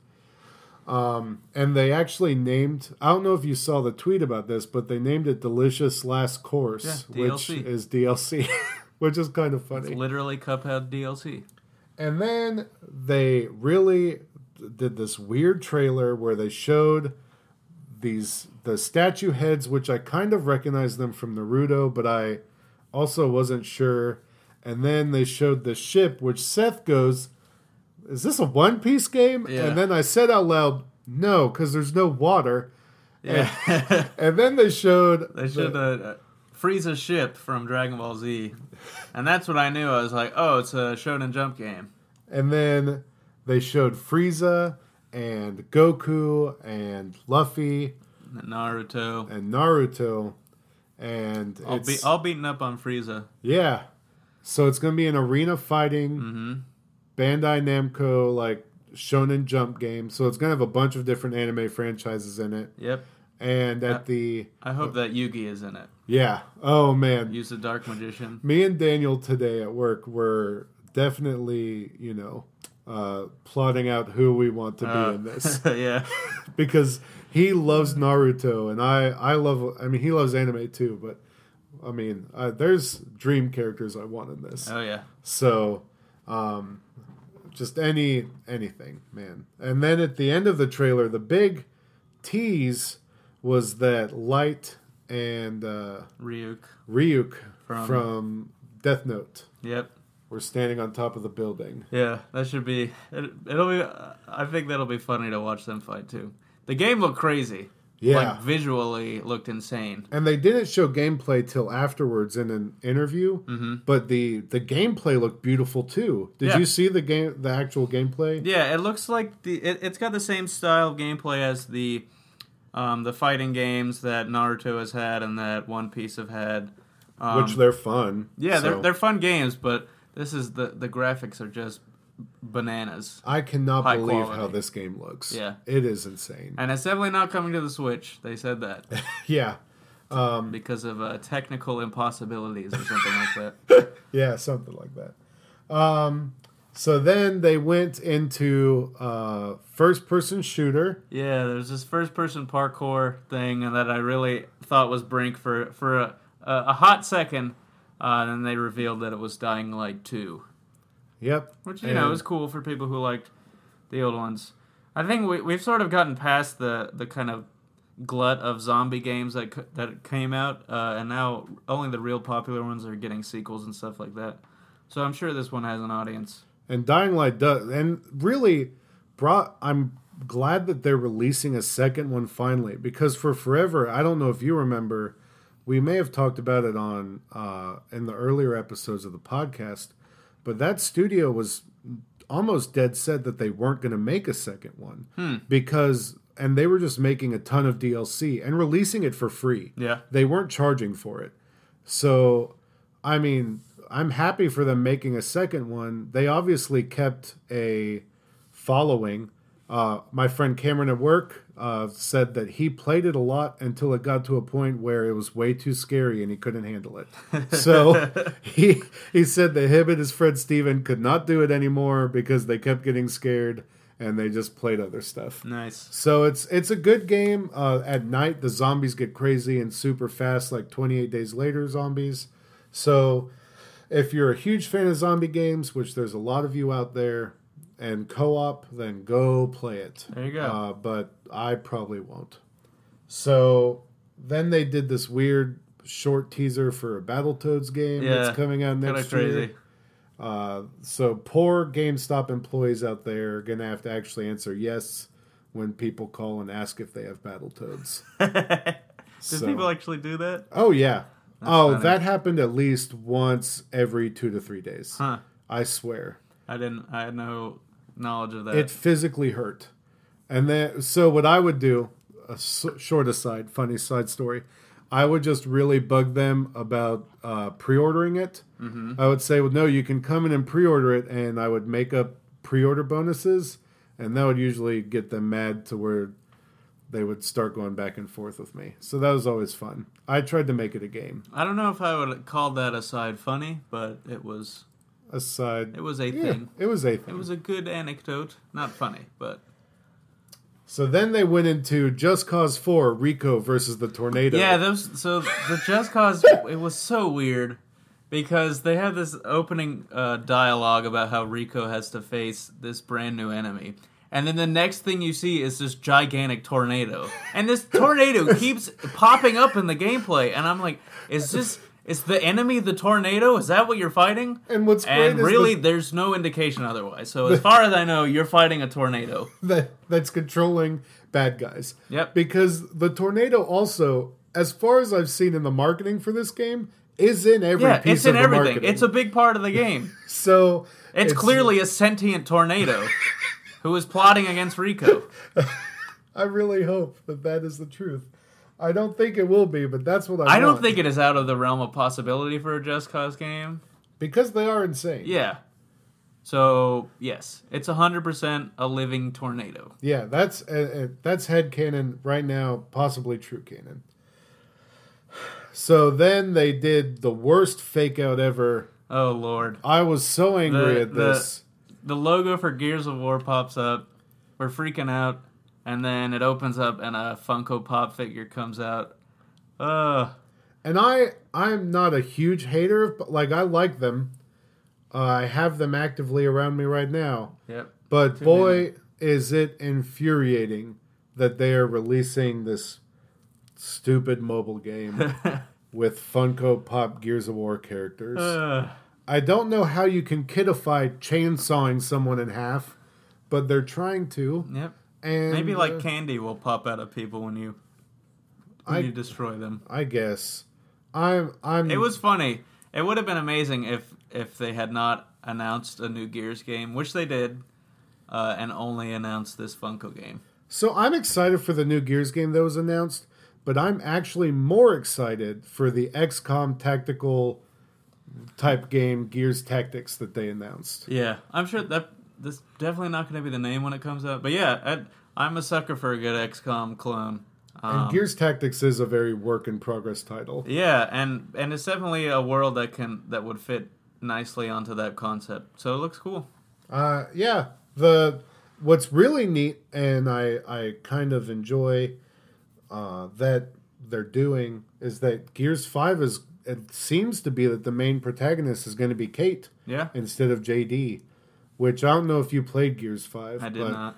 Um, and they actually named. I don't know if you saw the tweet about this, but they named it Delicious Last Course, Yeah, which is DLC, *laughs* which is kind of funny. Literally Cuphead DLC. And then they really did this weird trailer where they showed these the statue heads, which I kind of recognized them from Naruto, but I also wasn't sure. And then they showed the ship, which Seth goes, "Is this a One Piece game?" Yeah. And then I said out loud, "No, because there's no water." Yeah. *laughs* And then they showed they showed the- uh, Frieza's ship from Dragon Ball Z. And that's what I knew. I was like, oh, it's a Shonen Jump game. And then they showed Frieza and Goku and Luffy Naruto. and Naruto. And All, it's, be- all beaten up on Frieza. yeah. So it's going to be an arena fighting hmm Bandai Namco like Shonen Jump game. So it's going to have a bunch of different anime franchises in it. Yep. And at Yeah. the I hope that Yugi is in it. yeah. Oh man. Use the Dark Magician. Me and Daniel today at work were definitely, you know, uh, plotting out who we want to be Uh, in this. *laughs* yeah. *laughs* because he loves Naruto and I I love I mean he loves anime too but I mean uh, there's dream characters I want in this Oh, yeah. so um just any anything man and then at the end of the trailer the big tease was that Light and uh, Ryuk. Ryuk From- from, Death Note Yep. We're standing on top of the building Yeah, that should be. It, it'll be. I think that'll be funny to watch them fight too. The game looked crazy. Yeah Like visually looked insane. and they didn't show gameplay till afterwards in an interview hmm but the the gameplay looked beautiful too did Yeah. you see the game the actual gameplay Yeah, it looks like the. It, it's got the same style of gameplay as the, um, the fighting games that Naruto has had and that One Piece have had. Um, which they're fun yeah, they're they're fun games, but this is the the graphics are just bananas. i cannot high believe quality. how this game looks Yeah. it is insane And it's definitely not coming to the Switch. They said that *laughs* yeah um because of uh, technical impossibilities or something like that. *laughs* yeah something like that um so then they went into uh first person shooter Yeah, there's this first person parkour thing that I really thought was Brink for for a, a, a hot second. Uh, and then they revealed that it was Dying Light 2, yep which you know And- is cool for people who liked the old ones. I think we we've sort of gotten past the the kind of glut of zombie games that c- that came out, uh, and now only the real popular ones are getting sequels and stuff like that. So I'm sure this one has an audience. And Dying Light does, and really brought. I'm glad that they're releasing a second one finally because for forever, I don't know if you remember, we may have talked about it on uh, in the earlier episodes of the podcast, but that studio was almost dead set that they weren't going to make a second one hmm. because and they were just making a ton of DLC and releasing it for free. Yeah. They weren't charging for it. So, I mean, I'm happy for them making a second one. They obviously kept a following. Uh, my friend Cameron at work uh, said that he played it a lot until it got to a point where it was way too scary and he couldn't handle it. *laughs* So he he said that him and his friend Steven could not do it anymore because they kept getting scared and they just played other stuff. Nice. So it's it's a good game. Uh, at night, the zombies get crazy and super fast, like 28 Days Later zombies. So if you're a huge fan of zombie games, which there's a lot of you out there, and co-op, then go play it. There you go. Uh, but I probably won't. So then they did this weird short teaser for a Battletoads game Yeah, that's coming out next crazy. year. Uh, so poor GameStop employees out there are gonna have to actually answer yes when people call and ask if they have Battletoads. *laughs* Did So- people actually do that? Oh yeah. oh, funny. that happened at least once every two to three days. Huh. I swear. I didn't. I had no knowledge of that. It physically hurt. And then, so what I would do, a short aside, funny side story, I would just really bug them about uh, pre-ordering it. Mm-hmm. I would say, well, no, you can come in and pre-order it, and I would make up pre-order bonuses, and that would usually get them mad to where they would start going back and forth with me. So that was always fun. I tried to make it a game. I don't know if I would call that aside funny, but it was Aside, it was a yeah, thing. it was a thing. It was a good anecdote. Not funny, but So then they went into Just Cause 4 Rico versus the Tornado. yeah. Those so the Just Cause it was so weird because they have this opening uh, dialogue about how Rico has to face this brand new enemy. And then the next thing you see is this gigantic tornado. And this tornado *laughs* keeps popping up in the gameplay. And I'm like, is this is the enemy the tornado? Is that what you're fighting? And what's And is really, the- there's no indication otherwise. So as far as I know, you're fighting a tornado. *laughs* that that's controlling bad guys. Yep. Because the tornado also, as far as I've seen in the marketing for this game, is in every Yeah, piece it's in everything. marketing. It's a big part of the game. *laughs* so It's, clearly a sentient tornado *laughs* who is plotting against Rico. I really hope that that is the truth. I don't think it will be, but that's what I. I don't think it is out of the realm of possibility for a Just Cause game. because they are insane. Yeah. So yes, it's hundred percent a living tornado. Yeah, that's uh, uh, that's head canon right now, possibly true canon. So then they did the worst fake out ever. Oh lord. I was so angry The- at the- this. The logo for Gears of War pops up. We're freaking out, and then it opens up and a Funko Pop figure comes out. Uh And I I'm not a huge hater of but like I like them. Uh, I have them actively around me right now. yep. But Too boy, is it infuriating that they are releasing this stupid mobile game *laughs* with Funko Pop Gears of War characters. Uh, I don't know how you can kidify chainsawing someone in half, but they're trying to. yep. And Maybe like uh, candy will pop out of people when you when I- you destroy them. I guess I'm I'm It was funny. It would have been amazing if if they had not announced a new Gears game, which they did, uh, and only announced this Funko game. So I'm excited for the new Gears game that was announced, but I'm actually more excited for the XCOM tactical type game Gears Tactics that they announced. Yeah, I'm sure that this definitely not going to be the name when it comes out. But yeah, I, I'm a sucker for a good XCOM clone. Um, And Gears Tactics is a very work in progress title. yeah, and and it's definitely a world that can that would fit nicely onto that concept. So it looks cool. Uh, yeah, the what's really neat, and I I kind of enjoy uh, that they're doing is that Gears Five is it seems to be that the main protagonist is going to be Kate Yeah, instead of JD. Which I don't know if you played Gears Five. I did but not.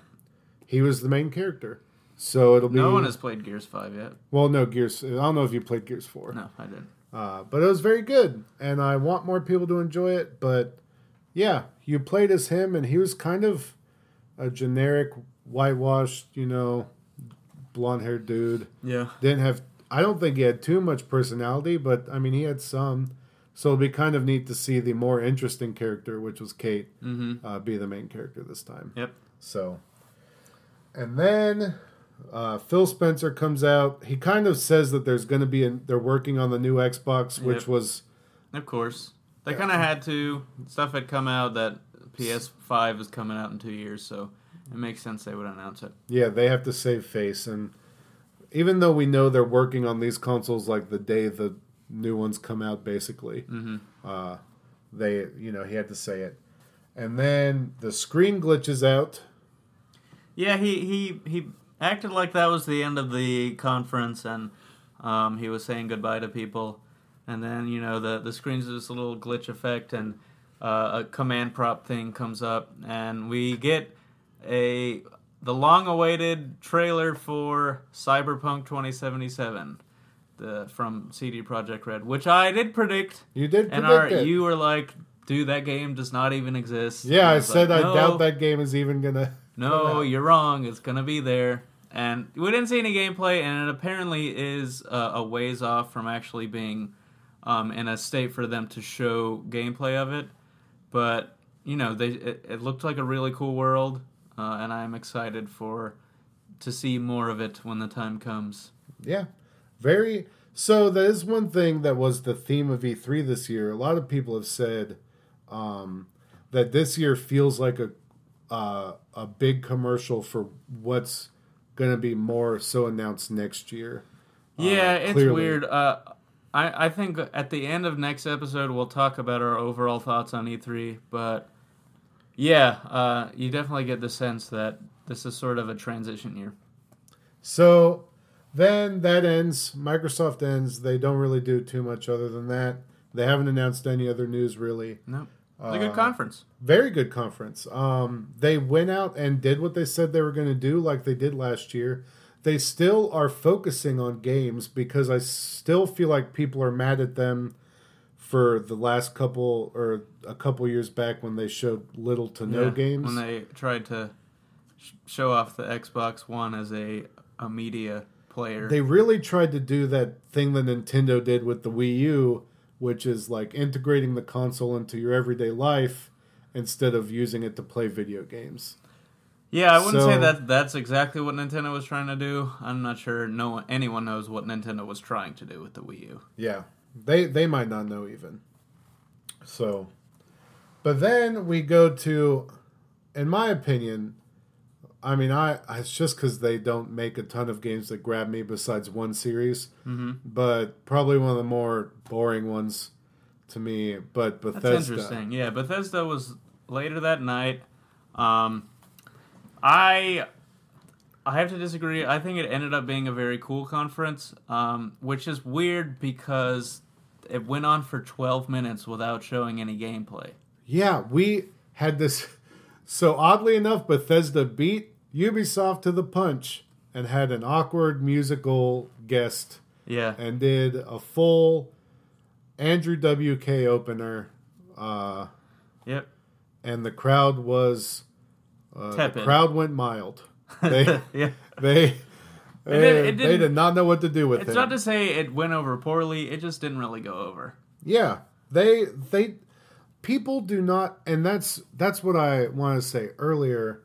He was the main character, so it'll be No one has played Gears Five yet. well. No Gears. I don't know if you played Gears Four. No, I didn't. Uh, but it was very good, and I want more people to enjoy it. But yeah, you played as him, and he was kind of a generic, whitewashed, you know, blonde haired dude. Yeah. Didn't have, I don't think he had too much personality, but I mean, he had some. So it'll be kind of neat to see the more interesting character, which was Kate, Mm-hmm. uh, be the main character this time. Yep. So, and then uh, Phil Spencer comes out. He kind of says that there's going to be, they're working on the new Xbox, which Yep. was, Of course. They kind of had to. Stuff had come out that PS5 is coming out in two years, so it makes sense they would announce it. yeah, they have to save face. And even though we know they're working on these consoles like the day the new ones come out, basically, Mm-hmm. uh, they, you know, he had to say it. And then the screen glitches out. Yeah, he, he, he acted like that was the end of the conference, and um, he was saying goodbye to people. And then, you know, the, the screen's this little glitch effect, and uh, a command prop thing comes up, and we get a the long awaited trailer for Cyberpunk 2077 the, from CD Projekt Red, which I did predict. You did And predict our, it. you were like, dude, that game does not even exist. yeah, And I said like, I "No, doubt that game is even going *laughs* to. no, you're wrong. It's gonna be there, and we didn't see any gameplay, and it apparently is uh, a ways off from actually being um, in a state for them to show gameplay of it. But you know, they it, it looked like a really cool world, uh, and I'm excited for to see more of it when the time comes. Yeah, very. So that is one thing that was the theme of E3 this year. A lot of people have said um, that this year feels like a uh, a big commercial for what's going to be more so announced next year. Uh, Yeah, it's weird. Uh, I I think at the end of next episode we'll talk about our overall thoughts on E3. But yeah, uh, you definitely get the sense that this is sort of a transition year. So then that ends. Microsoft ends. They don't really do too much other than that. They haven't announced any other news really. No, it's a good Uh, conference. Very good conference. Um, they went out and did what they said they were going to do, like they did last year. They still are focusing on games because I still feel like people are mad at them for the last couple or a couple years back when they showed little to no Yeah, games. when they tried to sh- show off the Xbox One as a a media player. They really tried to do that thing that Nintendo did with the Wii U, which is like integrating the console into your everyday life instead of using it to play video games. Yeah, I wouldn't say that that's exactly what Nintendo was trying to do. I'm not sure no one, anyone knows what Nintendo was trying to do with the Wii U. Yeah, they they might not know even. So, but then we go to, in my opinion, I mean, I it's just because they don't make a ton of games that grab me besides one series, Mm-hmm. but probably one of the more boring ones to me. But That's Bethesda, interesting. Yeah, Bethesda was later that night. Um, I I have to disagree. I think it ended up being a very cool conference, um, which is weird because it went on for 12 minutes without showing any gameplay. yeah, we had this. *laughs* So oddly enough, Bethesda beat Ubisoft to the punch and had an awkward musical guest Yeah. and did a full Andrew WK opener, uh, Yep. and the crowd was uh, the crowd went mild. They *laughs* yeah. they It did- they, it they didn't- know what to do with it. It's it. not to say it went over poorly. It just didn't really go over. yeah, they they people do not, and that's that's what I want to say earlier.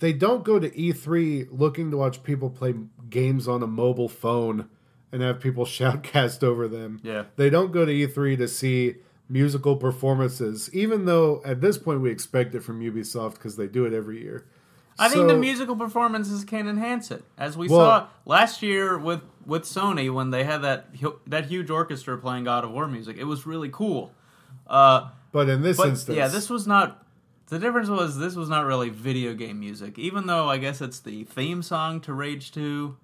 They don't go to E3 looking to watch people play games on a mobile phone and have people *laughs* shoutcast over them. Yeah. They don't go to E3 to see musical performances, even though at this point we expect it from Ubisoft because they do it every year. I think the musical performances can enhance it, as we Well- saw last year with with Sony when they had that that huge orchestra playing God of War music. It was really cool. Uh, But in this but instance, yeah, this was not. The difference was this was not really video game music, even though I guess it's the theme song to Rage Two.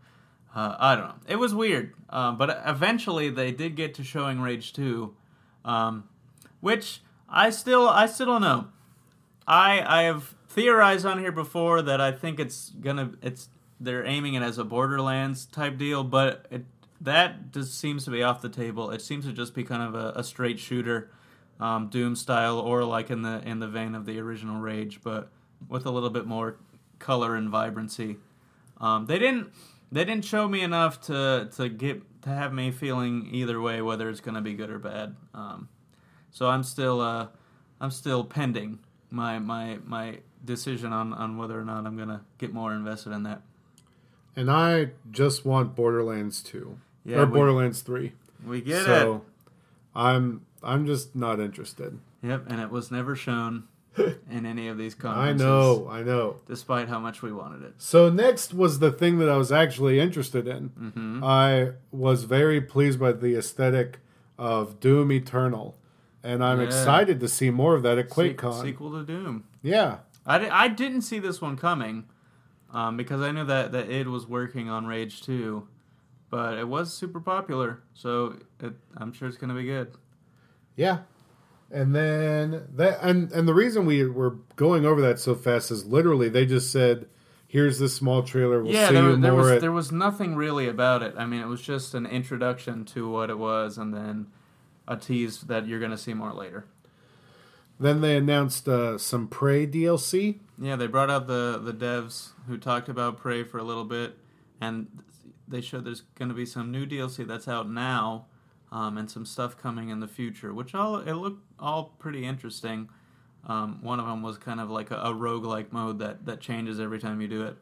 Uh, I don't know. It was weird, uh, but eventually they did get to showing Rage Two, um, which I still I still don't know. I I have theorized on here before that I think it's gonna it's they're aiming it as a Borderlands type deal, but it that just seems to be off the table. It seems to just be kind of a, a straight shooter, um, Doom style, or like in the in the vein of the original Rage, but with a little bit more color and vibrancy. Um, they didn't they didn't show me enough to to get to have me feeling either way whether it's going to be good or bad. Um, so I'm still uh, I'm still pending my my my decision on on whether or not I'm going to get more invested in that. And I just want Borderlands 2 Yeah, or we- Borderlands 3. We get it so I'm I'm just not interested. Yep, and it was never shown *laughs* in any of these conferences. I know, I know. Despite how much we wanted it. So next was the thing that I was actually interested in. hmm I was very pleased by the aesthetic of Doom Eternal, and I'm Yeah. excited to see more of that at QuakeCon. sequel to Doom. Yeah, I, di- I didn't see this one coming um, because I knew that, that id was working on Rage 2, but it was super popular, so it, I'm sure it's going to be good. Yeah. And then that and and the reason we were going over that so fast is literally they just said, "Here's this small trailer. We'll yeah, see there, there more was at." there was nothing really about it. I mean, it was just an introduction to what it was, and then a tease that you're going to see more later. Then they announced uh, some Prey DLC. Yeah, they brought out the the devs who talked about Prey for a little bit, and they showed there's going to be some new DLC that's out now, um, and some stuff coming in the future, which all it looked all pretty interesting. Um, one of them was kind of like a, a roguelike mode that that changes every time you do it,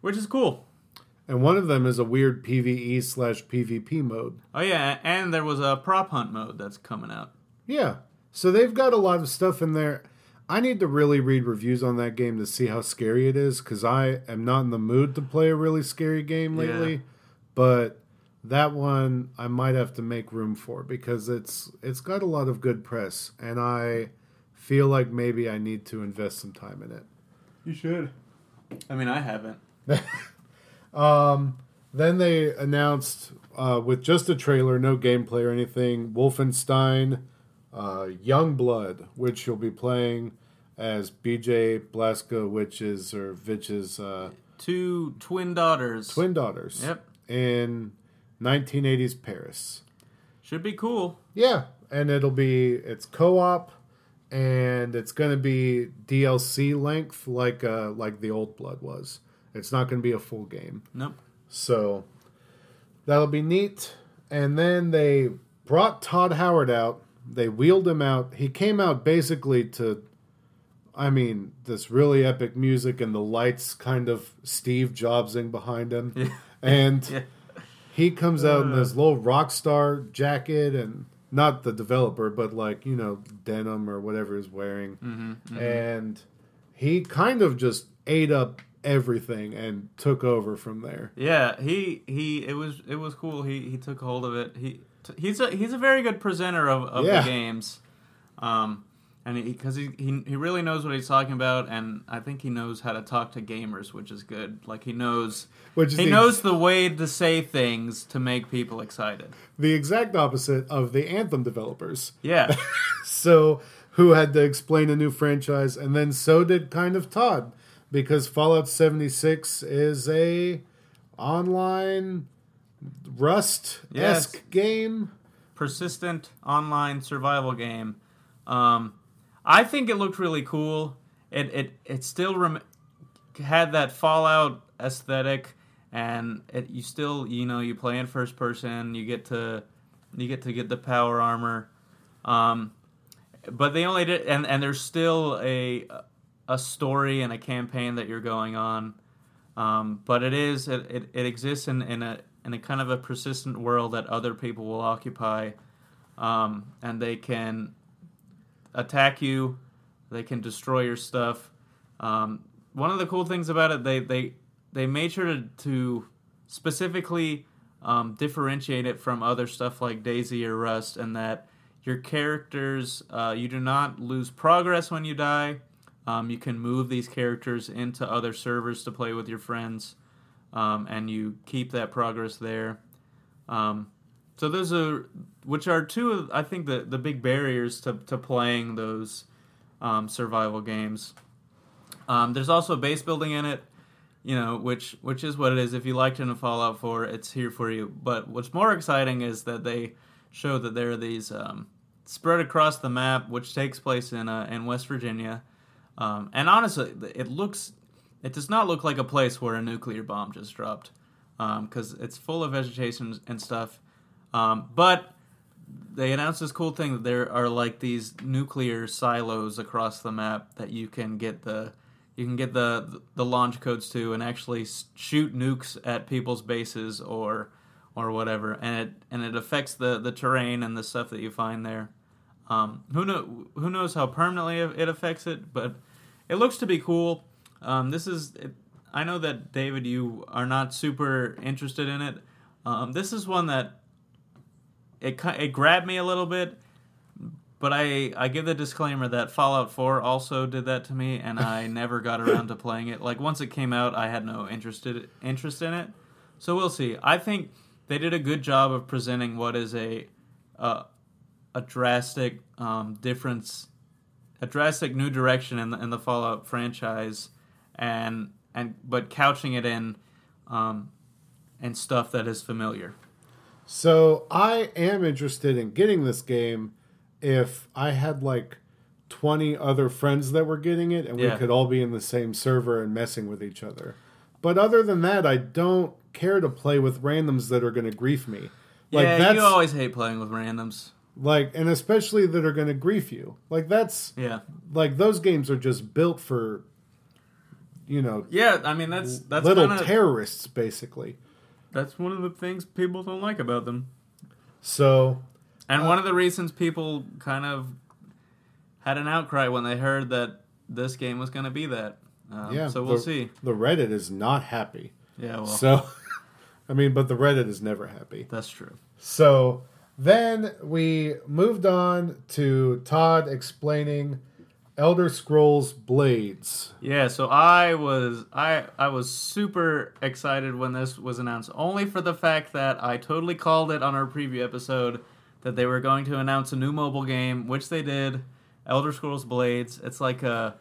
which is cool. And one of them is a weird PVE slash PvP mode. Oh yeah, and there was a prop hunt mode that's coming out. Yeah. So they've got a lot of stuff in there. I need to really read reviews on that game to see how scary it is because I am not in the mood to play a really scary game Yeah. lately. But that one I might have to make room for because it's it's got a lot of good press and I feel like maybe I need to invest some time in it. You should. I mean, I haven't. *laughs* Um, then they announced uh, with just a trailer, no gameplay or anything, Wolfenstein uh, Youngblood, which you'll be playing as BJ Blazkowicz's or Vich's uh, Two twin daughters. twin daughters Yep. in 1980s Paris. Should be cool. Yeah, and it'll be it's co-op and it's going to be DLC length like uh like the old Blood was. It's not going to be a full game. Nope. So that'll be neat. And then they brought Todd Howard out. They wheeled him out. He came out basically to, I mean, this really epic music and the lights kind of Steve Jobsing behind him. *laughs* Yeah. And Yeah. He comes out in Uh. this little rock star jacket and not the developer, but like, you know, denim or whatever he's wearing Mm-hmm. and he kind of just ate up everything and took over from there. Yeah, he he it was it was cool. He he took hold of it. He t- he's a he's a very good presenter of, of Yeah. the games. Um and because he, he he really knows what he's talking about and I think he knows how to talk to gamers, which is good. Like he knows Which is he the, knows the way to say things to make people excited. the exact opposite of the Anthem developers. Yeah. *laughs* So who had to explain a new franchise and then so did kind of Todd because Fallout 76 is a online Rust esque Yes. game. persistent online survival game. Um, I think it looked really cool. It it it still rem- had that Fallout aesthetic, and it you still you know you play in first person. You get to you get to get the power armor, um, but they only did and and there's still a a story and a campaign that you're going on. Um, but it is it, it, it exists in, in a in a kind of a persistent world that other people will occupy, um, and they can attack you, they can destroy your stuff. Um, one of the cool things about it, they they they made sure to, to specifically um, differentiate it from other stuff like DayZ or Rust, and that your characters uh, you do not lose progress when you die. Um, you can move these characters into other servers to play with your friends, um, and you keep that progress there. Um, so those are, which are two of I think the the big barriers to to playing those um, survival games. Um, there's also base building in it, you know, which which is what it is. If you liked it in Fallout 4, it's here for you. But what's more exciting is that they show that there are these um, spread across the map, which takes place in uh, in West Virginia. Um, and honestly, it looks it does not look like a place where a nuclear bomb just dropped, because it's full of vegetation and stuff. Um, but they announced this cool thing that there are like these nuclear silos across the map that you can get the you can get the the launch codes to and actually shoot nukes at people's bases or or whatever, and it and it affects the the terrain and the stuff that you find there. Um, who know who knows how permanently it affects it, but it looks to be cool. Um, this is it, I know that David, you are not super interested in it. Um, this is one that it it grabbed me a little bit, but I I give the disclaimer that Fallout 4 also did that to me, and I *laughs* never got around to playing it. Like once it came out, I had no interested interest in it. So we'll see. I think they did a good job of presenting what is a uh, a drastic um, difference, a drastic new direction in the, in the Fallout franchise, and and but couching it in um, and stuff that is familiar. So I am interested in getting this game if I had like 20 other friends that were getting it and we could all be in the same server and messing with each other. But other than that, I don't care to play with randoms that are going to grief me. Like yeah, that's you always hate playing with randoms. like and especially that are going to grief you. Like that's Yeah, like those games are just built for you know yeah. I mean, that's that's little kinda, terrorists basically. That's one of the things people don't like about them. So And one of the reasons people kind of had an outcry when they heard that this game was going to be that. Um, yeah, so we'll the, see. The Reddit is not happy. Yeah, well, So *laughs* I mean, but the Reddit is never happy. that's true. So then we moved on to Todd explaining Elder Scrolls Blades. Yeah, so I was I I was super excited when this was announced, only for the fact that I totally called it on our preview episode that they were going to announce a new mobile game, which they did. Elder Scrolls Blades. It's like a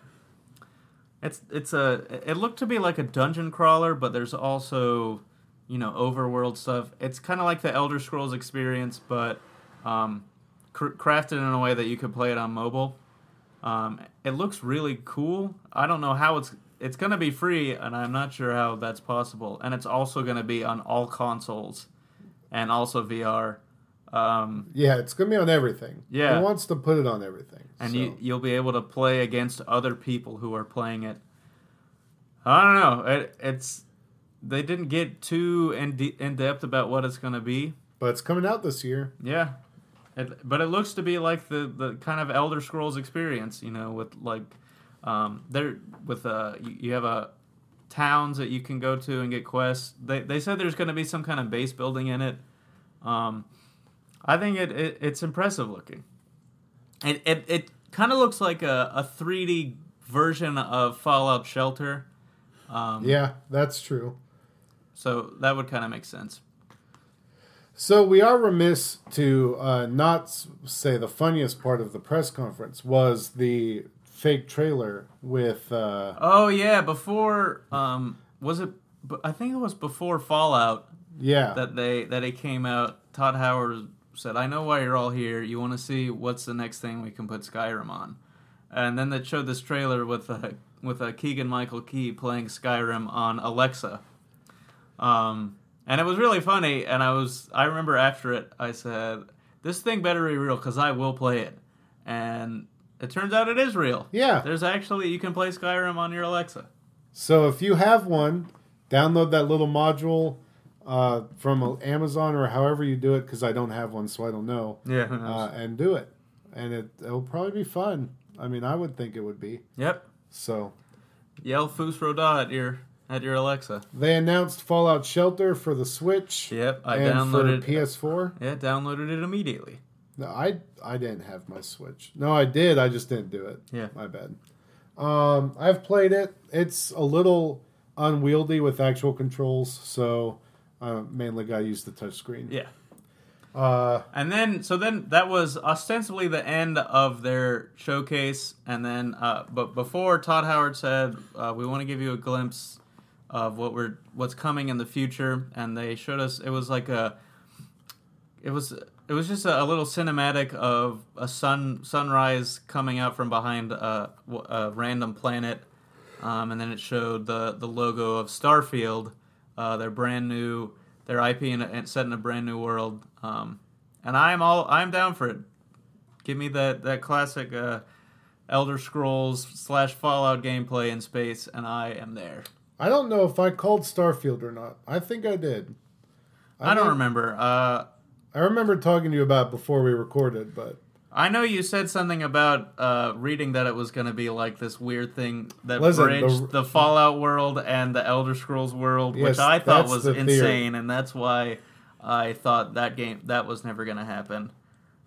it's it's a it looked to be like a dungeon crawler, but there's also you know overworld stuff. It's kind of like the Elder Scrolls experience, but um, cr- crafted in a way that you could play it on mobile. Um, it looks really cool. I don't know how it's it's going to be free, and I'm not sure how that's possible. And it's also going to be on all consoles and also VR. Um, Yeah, it's gonna be on everything. Yeah. he wants to put it on everything. and so. you you'll be able to play against other people who are playing it. I don't know. It, it's they didn't get too in, de- in depth about what it's going to be. but it's coming out this year. Yeah, it, but it looks to be like the, the kind of Elder Scrolls experience, you know, with like um, there with uh you, you have a towns that you can go to and get quests. They they said there's going to be some kind of base building in it. Um, I think it, it it's impressive looking. It it, it kind of looks like a, a 3D version of Fallout Shelter. Um, Yeah, that's true. So that would kind of make sense. So we are remiss to uh, not say the funniest part of the press conference was the fake trailer with. Uh, Oh yeah, before um was it I think it was before Fallout yeah, that they that it came out. Todd Howard said, "I know why you're all here. You want to see what's the next thing we can put Skyrim on." And then they showed this trailer with a with a Keegan Michael Key playing Skyrim on Alexa. Um and it was really funny and I was I remember after it I said, "This thing better be real cuz I will play it." And it turns out it is real. yeah. There's actually you can play Skyrim on your Alexa. So if you have one, download that little module uh, from Amazon or however you do it, because I don't have one, so I don't know, Yeah, who knows? uh, and do it, and it it'll probably be fun. I mean, I would think it would be. yep. So Yell Fus Ro Dah at your at your Alexa. they announced Fallout Shelter for the Switch Yep, I downloaded. for PS4. yeah, downloaded it immediately. No, I I didn't have my Switch. No, I did. I just didn't do it. Yeah. my bad. Um, I've played it. It's a little unwieldy with actual controls, so I mainly got to use the touchscreen. Yeah. Uh, And then, so then that was ostensibly the end of their showcase. And then, uh, but before Todd Howard said, uh, "We want to give you a glimpse of what we're what's coming in the future," and they showed us. It was like a, it was it was just a, a little cinematic of a sun sunrise coming out from behind a, a random planet, um, and then it showed the the logo of Starfield, uh, their brand new their IP and set in a brand new world. Um, and I'm all I'm down for it. Give me that that classic uh, Elder Scrolls slash Fallout gameplay in space, and I am there. I don't know if I called Starfield or not. I think I did. I, don't know- remember. Uh, I remember talking to you about it before we recorded, but I know you said something about uh, reading that it was going to be like this weird thing that Listen, bridged the- the, Fallout world and the Elder Scrolls world, Yes, which I thought was the theory. insane, and that's why I thought that game that was never going to happen.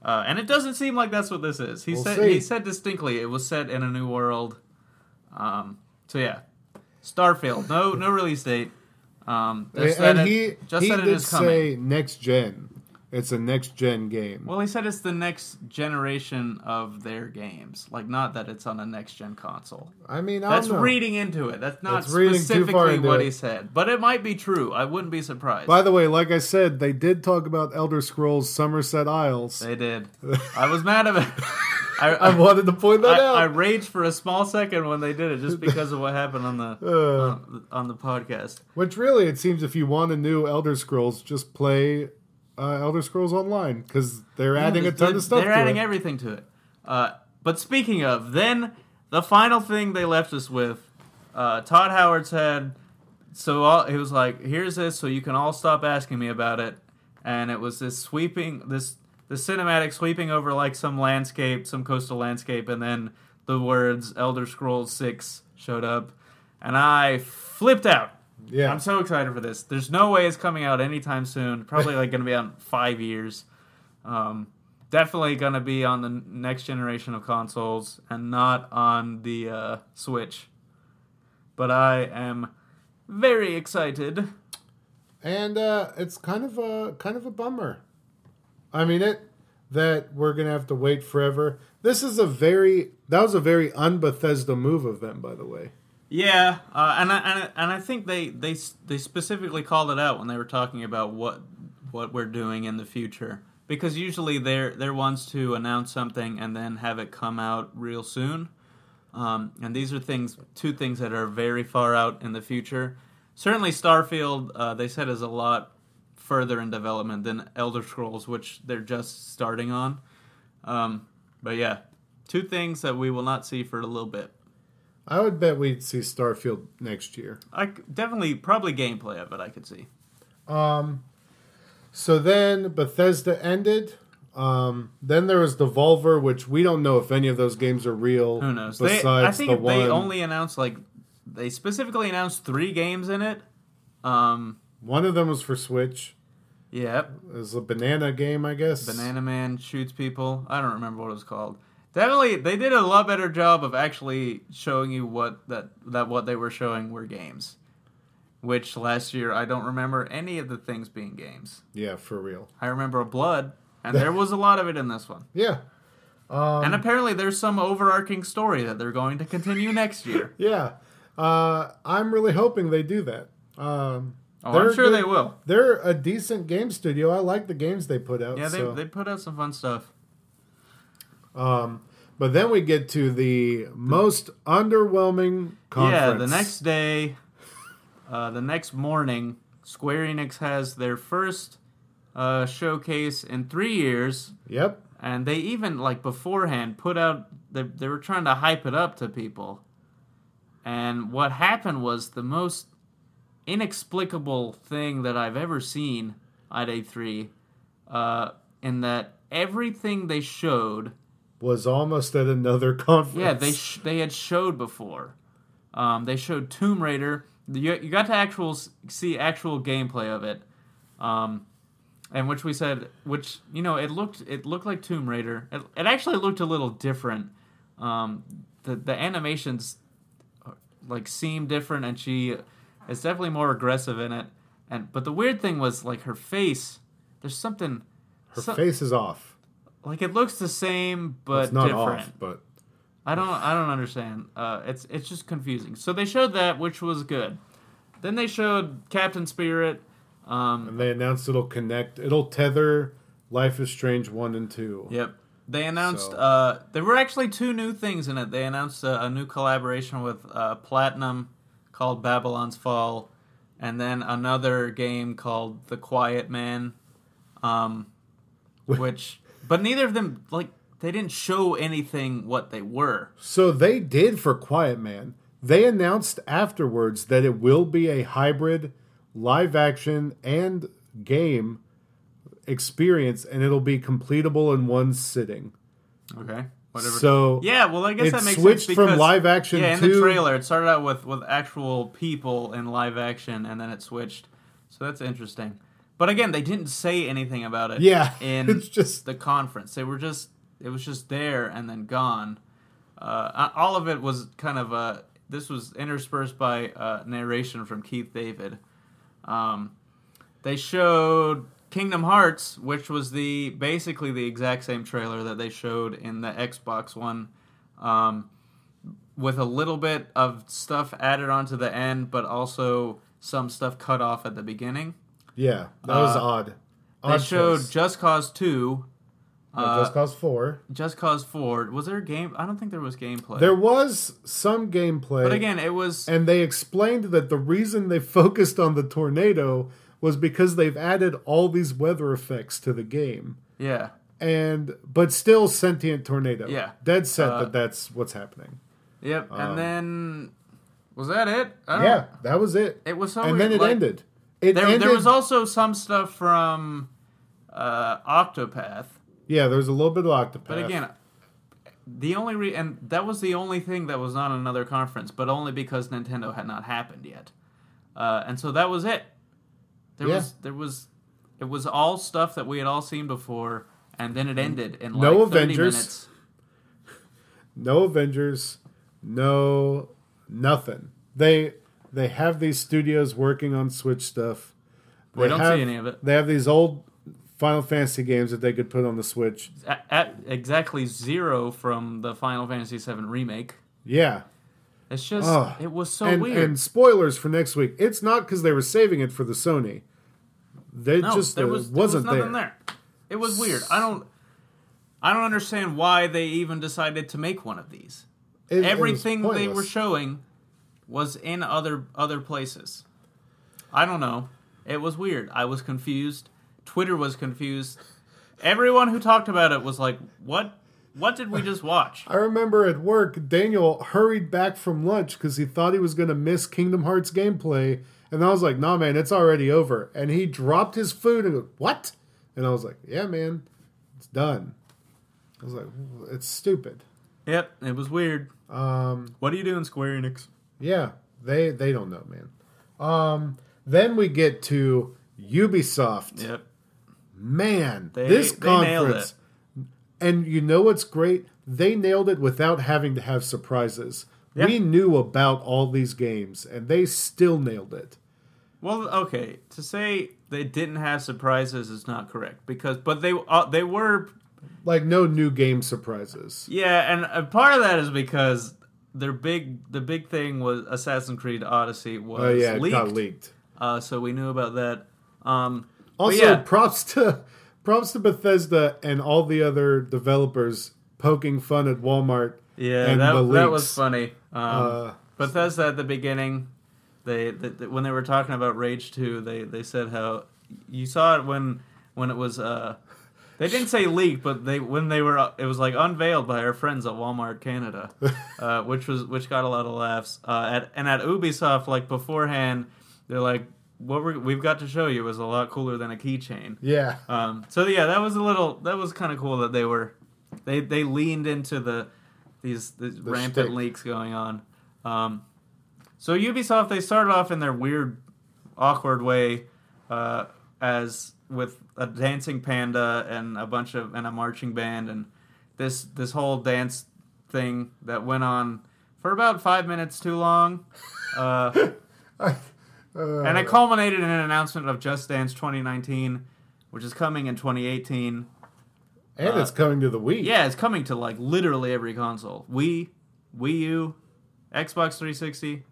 Uh, and it doesn't seem like that's what this is. He We'll said see. he said distinctly it was set in a new world. Um, so yeah, Starfield, no no release date. Um, just and that it- he just he that it did is coming. say next gen. It's a next gen game. Well, he said it's the next generation of their games. Like, not that it's on a next gen console. I mean, I That's don't know. reading into it. That's not That's reading too far specifically what it. he said. But it might be true. I wouldn't be surprised. By the way, like I said, they did talk about Elder Scrolls Summerset Isles. they did. I was mad at it. *laughs* I, I wanted to point that I, I raged for a small second when they did it, just because of what happened on the *laughs* Uh, on, on the podcast. which really, it seems, if you want a new Elder Scrolls, just play uh, Elder Scrolls Online because they're adding a ton of stuff. They're adding it. everything to it. Uh, but speaking of, then the final thing they left us with, uh, Todd Howard said, "So all, he was like, here's this, so you can all stop asking me about it." And it was this sweeping, this the cinematic sweeping over like some landscape, some coastal landscape, and then the words "Elder Scrolls Six showed up, and I flipped out. Yeah, I'm so excited for this. There's no way it's coming out anytime soon. Probably like going to be out in five years. Um, definitely going to be on the next generation of consoles and not on the uh, Switch. But I am very excited. and uh, it's kind of a kind of a bummer. I mean, it that we're gonna have to wait forever. This is a very that was a very un-Bethesda move of them, by the way. Yeah, uh, and I, and I, and I think they they they specifically called it out when they were talking about what what we're doing in the future because usually they're they're ones to announce something and then have it come out real soon. Um, and these are things two things that are very far out in the future. Certainly, Starfield uh, they said is a lot further in development than Elder Scrolls, which they're just starting on. Um, but yeah, two things that we will not see for a little bit. I would bet we'd see Starfield next year. I definitely probably gameplay of it. I could see. Um, so then Bethesda ended. Um, then there was Devolver, which we don't know if any of those games are real. Who knows? Besides They, I think the they one, only announced like they specifically announced three games in it. Um, one of them was for Switch. yeah, It was a banana game, I guess. Banana Man shoots people. I don't remember what it was called. Definitely, they did a lot better job of actually showing you what that that what they were showing were games. Which last year I don't remember any of the things being games. Yeah, for real. I remember a Blood, and there was a lot of it in this one. *laughs* Yeah. Um, And apparently, there's some overarching story that they're going to continue next year. *laughs* yeah. Uh, I'm really hoping they do that. Um, Oh, they're I'm sure they will. They're a decent game studio. I like the games they put out. Yeah, they, so. they put out some fun stuff. Um, but then we get to the most underwhelming conference. Yeah, the next day, uh, the next morning, Square Enix has their first uh, showcase in three years, Yep. and they even like beforehand put out they they were trying to hype it up to people. And what happened was the most inexplicable thing that I've ever seen at E3, uh, in that everything they showed Was almost at another conference. Yeah, they sh- they had showed before. Um, they showed Tomb Raider. You, you got to actual see actual gameplay of it, um, and which we said, which you know, it looked it looked like Tomb Raider. It, it actually looked a little different. Um, the the animations uh, like seem different, and she is definitely more aggressive in it. And but the weird thing was like her face. There's something. Her So- face is off. like it looks the same but it's not different. off, but I don't I don't understand. Uh, it's it's just confusing. So they showed that, which was good. Then they showed Captain Spirit. Um, and they announced it'll connect. It'll tether Life is Strange one and two. yep. They announced So- uh, there were actually two new things in it. They announced a, a new collaboration with uh, Platinum called Babylon's Fall, and then another game called The Quiet Man, um, which but neither of them like they didn't show anything what they were. So they did for Quiet Man. They announced afterwards that it will be a hybrid live action and game experience and it'll be completable in one sitting. Okay, whatever. So Yeah, well, I guess that makes switched sense from because- live action Yeah, in to- the trailer, it started out with with actual people in live action, and then it switched. So that's interesting. But again, they didn't say anything about it. Yeah, *laughs* in it's just- the conference. They were just it was just there and then gone. Uh, all of it was kind of uh, this was interspersed by uh, narration from Keith David. Um, they showed Kingdom Hearts, which was the basically the exact same trailer that they showed in the Xbox One, um, with a little bit of stuff added onto the end, but also some stuff cut off at the beginning. yeah, that was Uh, odd. They Odd showed choice. Just Cause Two, uh, Just Cause 4. Just Cause Four. Was there a game? I don't think there was gameplay. There was some gameplay. but again, it was and they explained that the reason they *laughs* focused on the tornado was because they've added all these weather effects to the game. yeah. And but still sentient tornado. Yeah. Dead set Uh, that that's what's happening. Yep. Um, and then was that it? Yeah, that was it. It was so and weird. then it like, ended. It There, ended. there was also some stuff from uh, Octopath, yeah, there was a little bit of Octopath. but again, the only re- and that was the only thing that was on another conference, but only because Nintendo had not happened yet, uh, and so that was it. There Yeah. was there was it was all stuff that we had all seen before, and then it mm. ended in like No Avengers. minutes. *laughs* no Avengers, no nothing. They they have these studios working on Switch stuff. We They don't have- see any of it. They have these old Final Fantasy games that they could put on the Switch. At, at exactly zero from the Final Fantasy VII remake. Yeah. It's just Ugh. it was so and, weird. and spoilers for next week. It's not because they were saving it for the Sony. They No, just there uh, was, there was wasn't nothing there. It was weird. I don't I don't understand why they even decided to make one of these. It- it Everything they were showing was in other other places. I don't know. It was weird. I was confused. Twitter was confused. Everyone who talked about it was like, "What? What did we just watch?" I remember at work, Daniel hurried back from lunch because he thought he was going to miss Kingdom Hearts gameplay. And I was like, nah, man, it's already over. And he dropped his food and goes, what? And I was like, yeah, man, it's done. I was like, it's stupid. Yep, it was weird. Um, What are you doing, Square Enix? yeah, they they don't know, man. Um, then we get to Ubisoft. Yep. Man, They- this they nailed conference. And you know what's great? They nailed it without having to have surprises. Yeah. We knew about all these games, and they still nailed it. Well, okay, to say they didn't have surprises is not correct because, but they uh, they were, Like no new game surprises. yeah, and uh, part of that is because their big the big thing was Assassin's Creed Odyssey was Oh yeah, it leaked, got leaked. Uh, so we knew about that. Um, Also, yeah, props to props to Bethesda and all the other developers poking fun at Walmart. yeah, that that was funny. Um, Uh, Bethesda at the beginning, they, they, they- when they were talking about Rage Two, they they said how you saw it when when it was uh they didn't say leaked, but they when they were it was like unveiled by our friends at Walmart Canada, *laughs* uh, which was which got a lot of laughs. Uh, at and at Ubisoft, like beforehand, they're like, what we're, we've got to show you is a lot cooler than a keychain. yeah, Um, so yeah, that was a little that was kind of cool that they were they they leaned into the these, these rampant shtick. leaks going on. Um, so Ubisoft they started off in their weird, awkward way, uh, as with a dancing panda and a bunch of and a marching band and this this whole dance thing that went on for about five minutes too long. Uh, *laughs* Uh, and it culminated in an announcement of Just Dance 2019, which is coming in 2018. And Uh, it's coming to the Wii. Yeah, it's coming to like literally every console. Wii, Wii U, Xbox 360,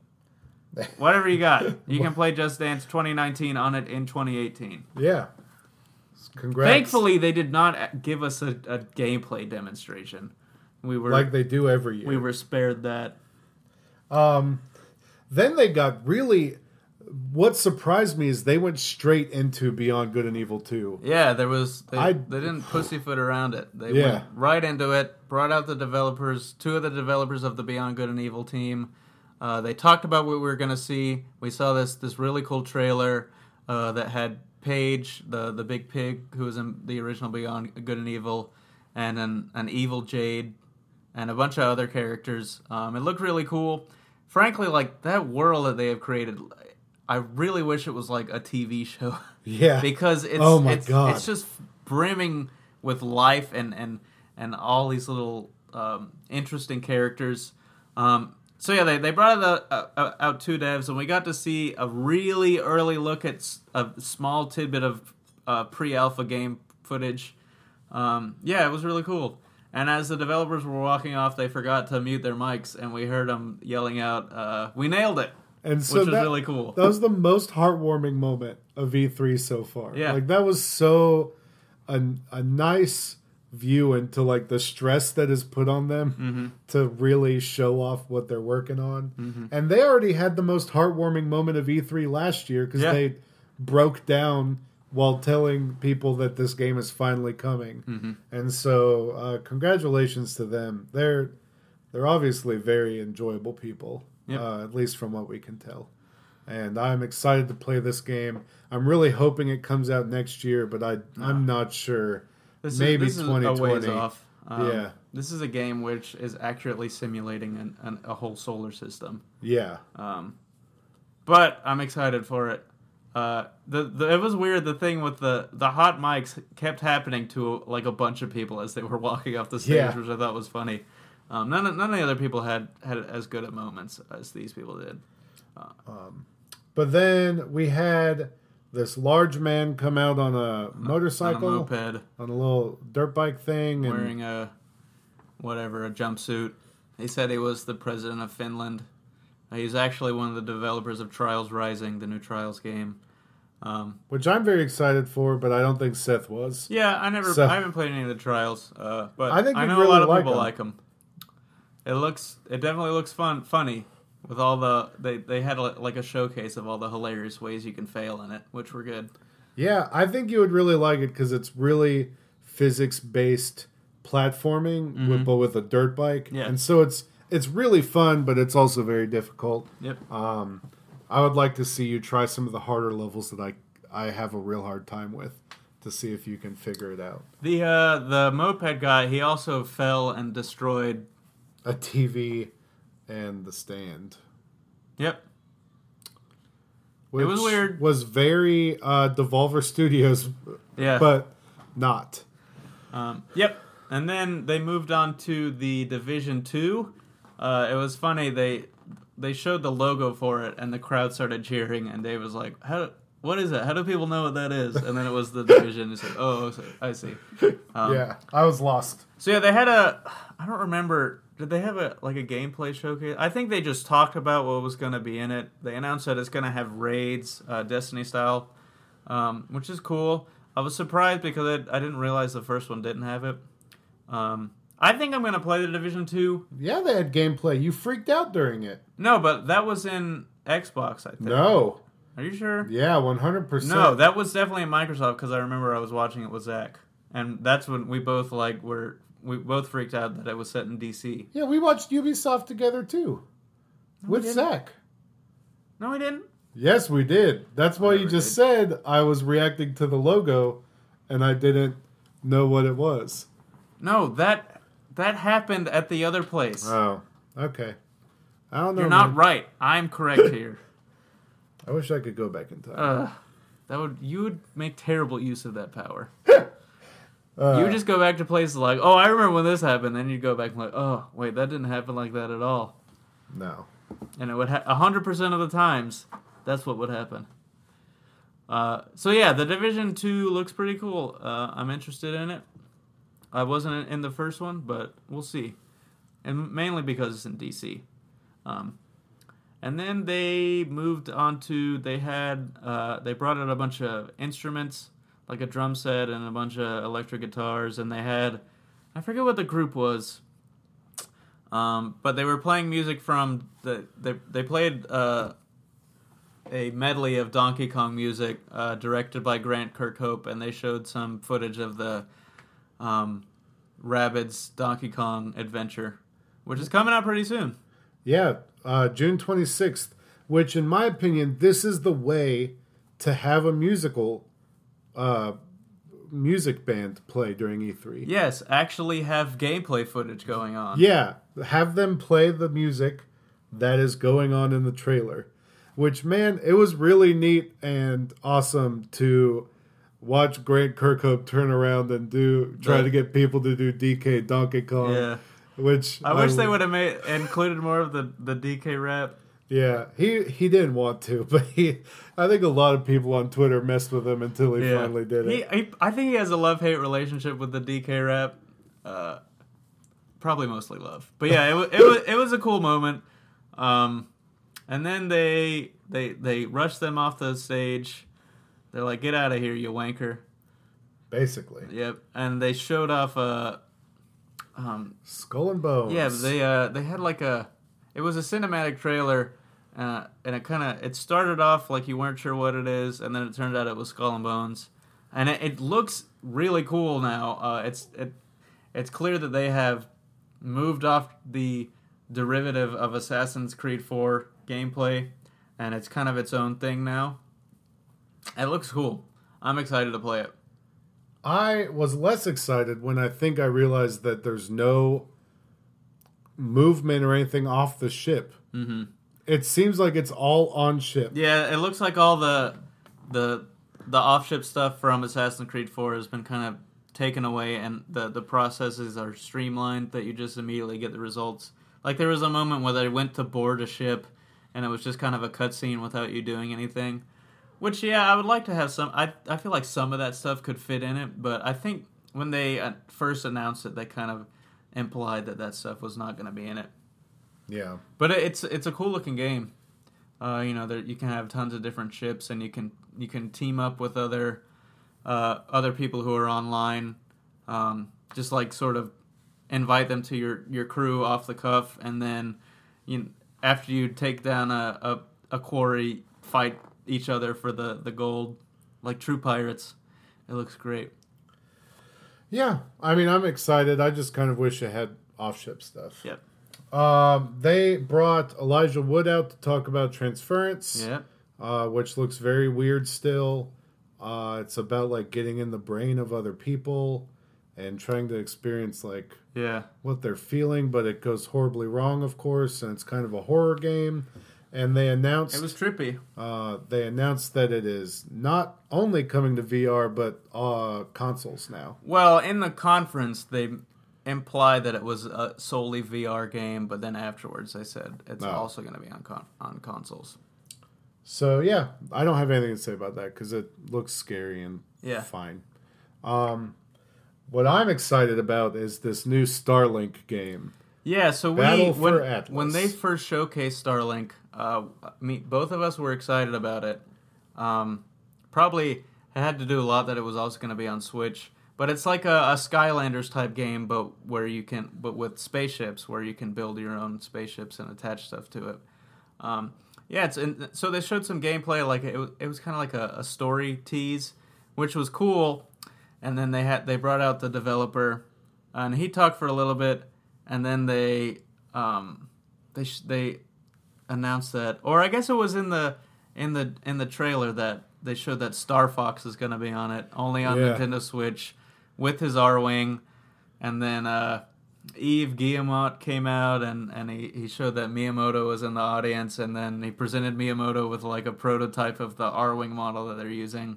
*laughs* whatever you got. You can play Just Dance 2019 on it in 2018. Yeah. Congrats. Thankfully, they did not give us a, a gameplay demonstration. We were like they do every year. we were spared that. Um, then they got really. What surprised me is they went straight into Beyond Good and Evil 2. Yeah, there was they, I- they didn't pussyfoot around it. They Yeah. went right into it. Brought out the developers, two of the developers of the Beyond Good and Evil team. Uh, they talked about what we were going to see. We saw this this really cool trailer uh, that had Pey'j, the the big pig who was in the original Beyond Good and Evil, and an an evil Jade, and a bunch of other characters. Um, it looked really cool. Frankly, like that world that they have created, I really wish it was like a TV show. *laughs* Yeah. because it's Oh my it's, God. it's just brimming with life and and and all these little um, interesting characters. Um, so yeah, they, they brought out, uh, uh, out two devs, and we got to see a really early look at a small tidbit of uh, pre-alpha game footage. Um, yeah, it was really cool. And as the developers were walking off, they forgot to mute their mics, and we heard them yelling out, uh, "We nailed it!" And so which was that, really cool. that was the most heartwarming moment of E3 so far. Yeah. Like that was so a, a nice view into like the stress that is put on them Mm-hmm. to really show off what they're working on. And they already had the most heartwarming moment of E3 last year because Yeah. they broke down while telling people that this game is finally coming. Mm-hmm. And so, uh, congratulations to them. They're they're obviously very enjoyable people, Yep. uh, at least from what we can tell. And I'm excited to play this game. I'm really hoping it comes out next year, but I I'm not sure. This Maybe is, this is a ways 2020. off. Um, Yeah. This is a game which is accurately simulating an, an, a whole solar system. Yeah, Um, but I'm excited for it. Uh, the, the it was weird. The thing with the the hot mics kept happening to like a bunch of people as they were *laughs* walking off the stage, Yeah. which I thought was funny. Um, none of, none of the other people had had as good at moments as these people did. but then we had this large man come out on a On motorcycle, a moped, on a little dirt bike thing, and wearing a whatever a jumpsuit. He said he was the president of Finland. Uh, He's actually one of the developers of Trials Rising, the new Trials game. Um, which I'm very excited for, but I don't think Seth was. yeah, I never, So- I haven't played any of the Trials, uh, but I think I know really a lot of like people 'em. like them. It looks, it definitely looks fun, funny with all the they they had a, like a showcase of all the hilarious ways you can fail in it, which were good. Yeah, I think you would really like it because it's really physics based platforming, with, but with a dirt bike. Mm-hmm. Yeah. and so it's it's really fun, but it's also very difficult. Yep. Um, I would like to see you try some of the harder levels that I I have a real hard time with to see if you can figure it out. The uh, the moped guy, he also fell and destroyed. A TV and the stand. Yep. Which was weird. Was very uh, Devolver Studios, Yeah. but not. Um, yep. And then they moved on to the Division Two. Uh, it was funny. They they showed the logo for it, and the crowd started cheering. And Dave was like, "How? What is it? How do people know what that is?" And then it was the *laughs* Division. He's like, "Oh, I see." *laughs* Um, yeah, I was lost. So yeah, they had a. I don't remember. Did they have a like a gameplay showcase? I think they just talked about what was going to be in it. They announced that it's going to have raids, uh, Destiny style, um, which is cool. I was surprised because I, I didn't realize the first one didn't have it. Um, I think I'm going to play the Division Two. Yeah, they had gameplay. You freaked out during it. No, but that was in Xbox. I think. No. Are you sure? Yeah, one hundred percent. No, that was definitely in Microsoft because I remember I was watching it with Zach, and that's when we both like were we both freaked out that it was set in DC. Yeah, we watched Ubisoft together too, with. Zach. No, we didn't. Yes, we did. That's why you just said I was reacting to the logo, and I didn't know what it was. No, that that happened at the other place. Oh, okay. I don't know. You're not man. right. I'm correct *laughs* here. I wish I could go back in time. Ugh. That would you would make terrible use of that power. *laughs* Uh, you would just go back to places like, oh, I remember when this happened. Then you'd go back and like, oh, wait, that didn't happen like that at all. no. And it would ha- hundred percent of the times, that's what would happen. Uh, so yeah, the Division Two looks pretty cool. Uh, I'm interested in it. I wasn't in the first one, but we'll see, and mainly because it's in DC. Um, and then they moved on to they had uh, they brought out a bunch of instruments like a drum set and a bunch of electric guitars, and they had I forget what the group was. Um, but they were playing music from the they they played uh, a medley of Donkey Kong music uh, directed by Grant Kirkhope, and they showed some footage of the um, Rabbids Donkey Kong adventure, which is coming out pretty soon. Yeah, uh, June 26th, which, in my opinion, this is the way to have a musical uh, music band play during E3. Yes, actually have gameplay footage going on. Yeah, have them play the music that is going on in the trailer. Which, man, it was really neat and awesome to watch Grant Kirkhope turn around and do try The- to get people to do DK Donkey Kong. Yeah. Which I wish they would have made included more of the, the DK rap. Yeah, he he didn't want to, *laughs* but he I think a lot of people on Twitter messed with him until he Yeah. finally did it. he, I think he has a love hate relationship with the DK rap. Uh, probably mostly love, but yeah, it, it was it was a cool moment. Um, and then they they they rushed them off the stage. They're like, "Get out of here, you wanker!" Basically, Yep, and they showed off a. Um, Skull and Bones. yeah, they uh they had like a, it was a cinematic trailer, uh, and it kind of it started off like you weren't sure what it is, and then it turned out it was Skull and Bones, and it, it looks really cool now. Uh, it's it, it's clear that they have moved off the derivative of Assassin's Creed 4 gameplay, and it's kind of its own thing now. It looks cool. I'm excited to play it. I was less excited when I think I realized that there's no movement or anything off the ship. hmm It seems like it's all on ship. Yeah, it looks like all the the the off ship stuff from Assassin's Creed 4 has been kind of taken away and the the processes are streamlined that you just immediately get the results. Like there was a moment where they went to board a ship and it was just kind of a cutscene without you doing anything. Which yeah, I would like to have some I I feel like some of that stuff could fit in it, but I think when they uh, first announced it they kind of implied that that stuff was not going to be in it. Yeah. But it's it's a cool looking game. Uh, you know, there you can have tons of different ships, and you can you can team up with other uh, other people who are online. Um, just like sort of invite them to your, your crew off the cuff, and then you after you take down a, a, a quarry, fight each other for the, the gold, like true pirates. It looks great. Yeah. I mean, I'm excited. I just kind of wish it had off ship stuff. Yep. Um, they brought Elijah Wood out to talk about transference. Yeah. uh, which looks very weird still. Uh, it's about like getting in the brain of other people and trying to experience like Yeah. what they're feeling, but it goes horribly wrong, of course, and it's kind of a horror game. And they announced It was trippy. uh, they announced that it is not only coming to VR but uh, consoles now. Well, in the conference, they implied that it was a solely VR game, but then afterwards they said it's No. also going to be on con- on consoles. So yeah, I don't have anything to say about that because it looks scary and Yeah. fine. Um, what I'm excited about is this new Starlink game. Yeah, so we when, when they first showcased Starlink, uh, me both of us were excited about it. Um, probably had to do a lot that it was also going to be on Switch, but it's like a, a Skylanders type game, but where you can, but with spaceships, where you can build your own spaceships and attach stuff to it. Um, yeah, it's and so they showed some gameplay, like it it was kind of like a, a story tease, which was cool. And then they had they brought out the developer, and he talked for a little bit, and then they um, they they announced that, or I guess it was in the in the in the trailer that they showed that Star Fox is going to be on it, only on Yeah. Nintendo Switch, with his Arwing, and then uh, Yves Guillemot came out and, and he, he showed that Miyamoto was in the audience, and then he presented Miyamoto with like a prototype of the Arwing model that they're using,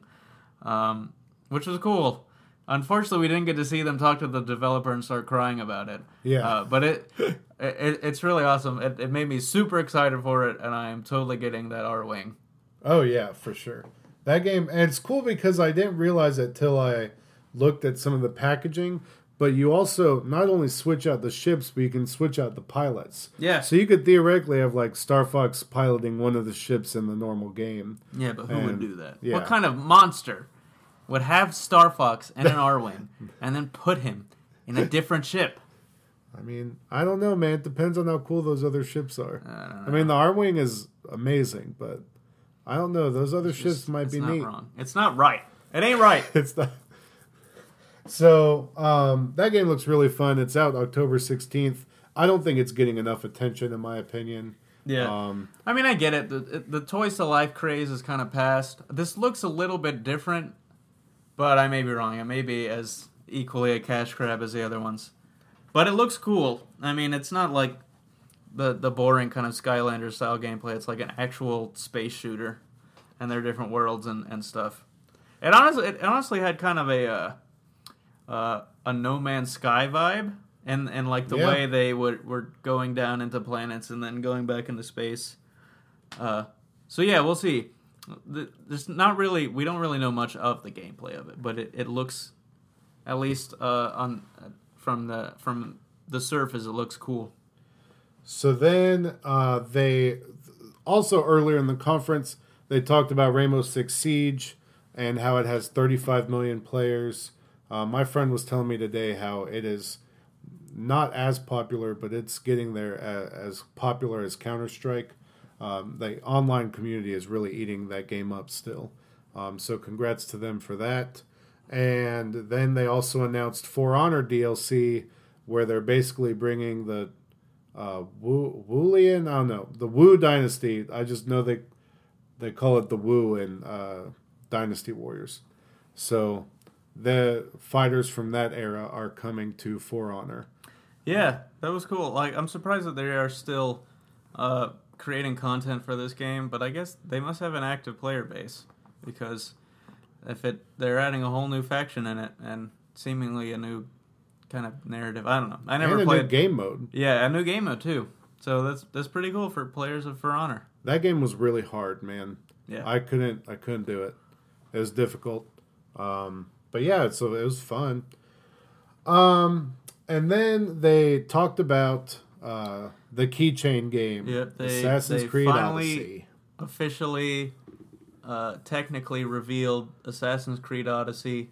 um, which was cool. Unfortunately, we didn't get to see them talk to the developer and start crying about it. Yeah. Uh, but it, *laughs* it it's really awesome. It, it made me super excited for it, and I am totally getting that Arwing. Oh yeah, for sure. That game, and it's cool because I didn't realize it till I looked at some of the packaging. But you also not only switch out the ships, but you can switch out the pilots. Yeah. So you could theoretically have like Star Fox piloting one of the ships in the normal game. Yeah, but who would do that? yeah. What kind of monster would have Star Fox and an Arwing and then put him in a *laughs* different ship? I mean, I don't know, man. It depends on how cool those other ships are. I. I mean, the Arwing is amazing, but I don't know. Those other ships It's- might it's be not neat. wrong. It's not right. It ain't right. *laughs* It's not. So um, that game looks really fun. It's out October sixteenth. I don't think it's getting enough attention, in my opinion. Yeah. Um, I mean, I get it. The, the Toys to Life craze is kind of past. This looks a little bit different, but I may be wrong. It may be as equally a cash grab as the other ones. But it looks cool. I mean, it's not like the the boring kind of Skylander style gameplay. It's like an actual space shooter, and there are different worlds and, and stuff. It honestly, it honestly had kind of a uh, uh, a No Man's Sky vibe, and and like the Yeah. way they were were going down into planets and then going back into space. Uh, so yeah, we'll see. The- There's not really, we don't really know much of the gameplay of it, but it, it looks, at least uh, on from the from the surface, it looks cool. So then uh, they also earlier in the conference they talked about Rainbow Six Siege and how it has 35 million players. Uh, my friend was telling me today how it is not as popular, but it's getting there a- as popular as Counter Strike. Um, the online community is really eating that game up still. Um, so congrats to them for that. And then they also announced For Honor DLC, where they're basically bringing the uh, Wu Wulian. I don't know the Wu Dynasty. I just know they they call it the Wu in uh, Dynasty Warriors. So the fighters from that era are coming to For Honor. Yeah, that was cool. Like, I'm surprised that they are still uh, creating content for this game, but I guess they must have an active player base because if it they're adding a whole new faction in it and seemingly a new kind of narrative. I don't know. I never and a played. new game mode. Yeah, a new game mode too. So that's that's pretty cool for players of For Honor. That game was really hard, man. Yeah. I couldn't I couldn't do it. It was difficult. Um, but yeah, so it was fun. Um, and then they talked about uh, the keychain game, Yep, they- Assassin's they Creed finally- Odyssey. officially uh, technically revealed Assassin's Creed Odyssey.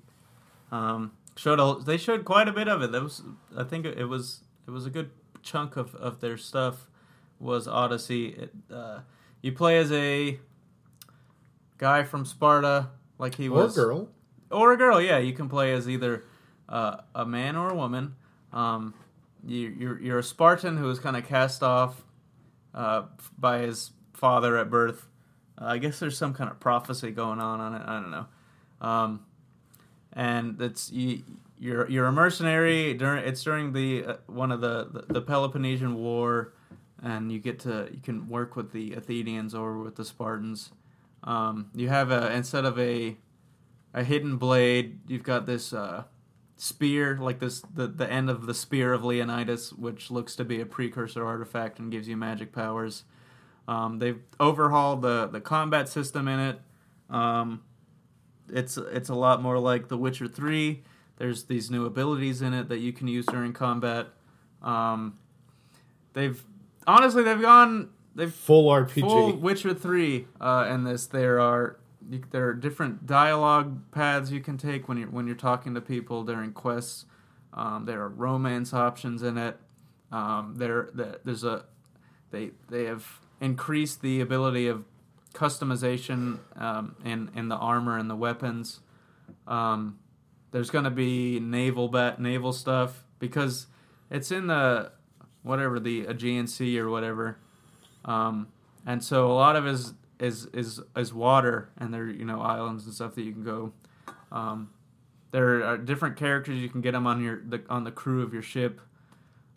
Um, showed a, they showed quite a bit of it. That was I think it was it was a good chunk of, of their stuff was Odyssey. It, uh, you play as a guy from Sparta, like he Or was or a girl. or a girl. Yeah, you can play as either uh, a man or a woman. Um, you, you're you're a Spartan who was kind of cast off uh, by his father at birth. Uh, I guess there's some kind of prophecy going on on it. I don't know. Um, and it's you, you're you're a mercenary during it's during the uh, one of the, the the Peloponnesian War, and you get to you can work with the Athenians or with the Spartans. Um, you have a instead of a a hidden blade, you've got this uh, spear, like this the the end of the spear of Leonidas, which looks to be a precursor artifact and gives you magic powers. Um, they've overhauled the the combat system in it. Um, it's it's a lot more like The Witcher Three. There's these new abilities in it that you can use during combat. Um, they've honestly they've gone they've Full RPG. full Witcher Three uh, in this. There are you, there are different dialogue paths you can take when you're when you're talking to people during quests. Um, there are romance options in it. Um, there, there there's a they they have increased the ability of customization um, in in the armor and the weapons. Um, there's going to be naval bat naval stuff because it's in the whatever the Aegean Sea or whatever. Um, and so a lot of is is is is water, and there you know islands and stuff that you can go. Um, there are different characters you can get them on your the, on the crew of your ship.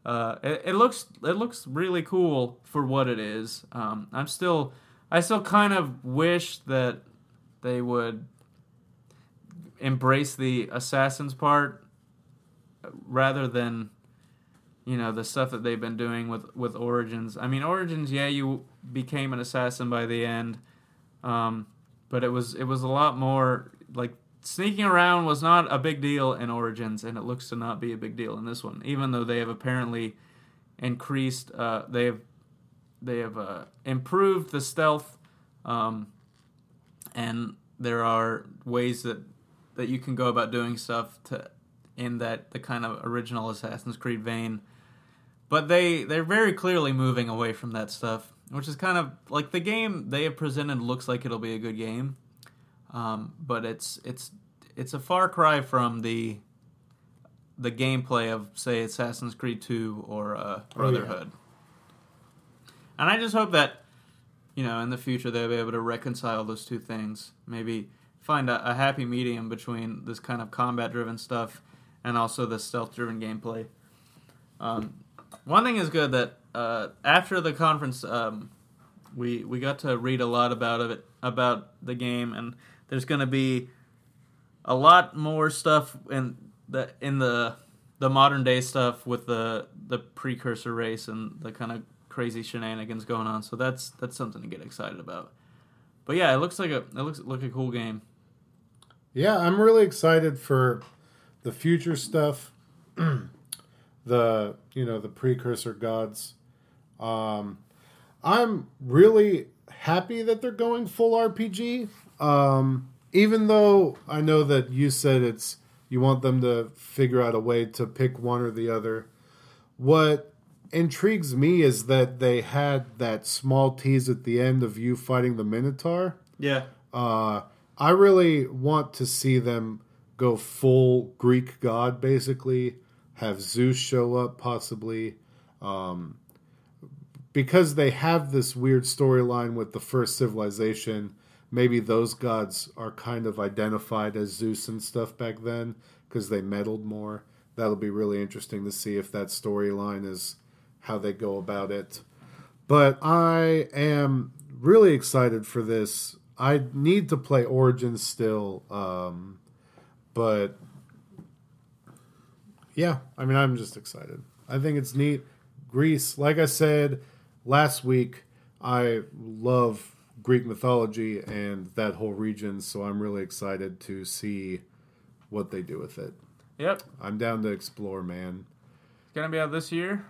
Uh, it, it looks it looks really cool for what it is. Um, I'm still I still kind of wish that they would embrace the assassins part rather than you know the stuff that they've been doing with with origins i mean origins yeah you became an assassin by the end um, but it was it was a lot more like sneaking around was not a big deal in Origins, and it looks to not be a big deal in this one, even though they have apparently increased. Uh, they have they have uh, improved the stealth, um, and there are ways that that you can go about doing stuff to in that the kind of original Assassin's Creed vein. But they they're very clearly moving away from that stuff, which is kind of like the game they have presented looks like it'll be a good game, um, but it's it's it's a far cry from the the gameplay of say Assassin's Creed Two or uh, Brotherhood. And I just hope that you know in the future they'll be able to reconcile those two things. Maybe find a, a happy medium between this kind of combat driven stuff and also the stealth driven gameplay. Um, one thing is good that uh, after the conference, um, we we got to read a lot about it about the game, and there's going to be a lot more stuff in the in the the modern day stuff with the the precursor race and the kind of crazy shenanigans going on. So that's that's something to get excited about. But yeah, it looks like a it looks like a cool game. Yeah, I'm really excited for the future stuff. *clears throat* the you know the precursor gods. Um, I'm really happy that they're going full RPG. Um, even though I know that you said it's you want them to figure out a way to pick one or the other. What intrigues me is that they had that small tease at the end of you fighting the Minotaur. Yeah. Uh, I really want to see them go full Greek god, basically. Have Zeus show up, possibly. Um, because they have this weird storyline with the first civilization, maybe those gods are kind of identified as Zeus and stuff back then because they meddled more. That'll be really interesting to see if that storyline is how they go about it. But I am really excited for this. I need to play Origins still, um, but yeah, I mean, I'm just excited. I think it's neat. Greece, like I said last week, I love Greek mythology and that whole region, so I'm really excited to see what they do with it. Yep. I'm down to explore, man. It's gonna be out this year.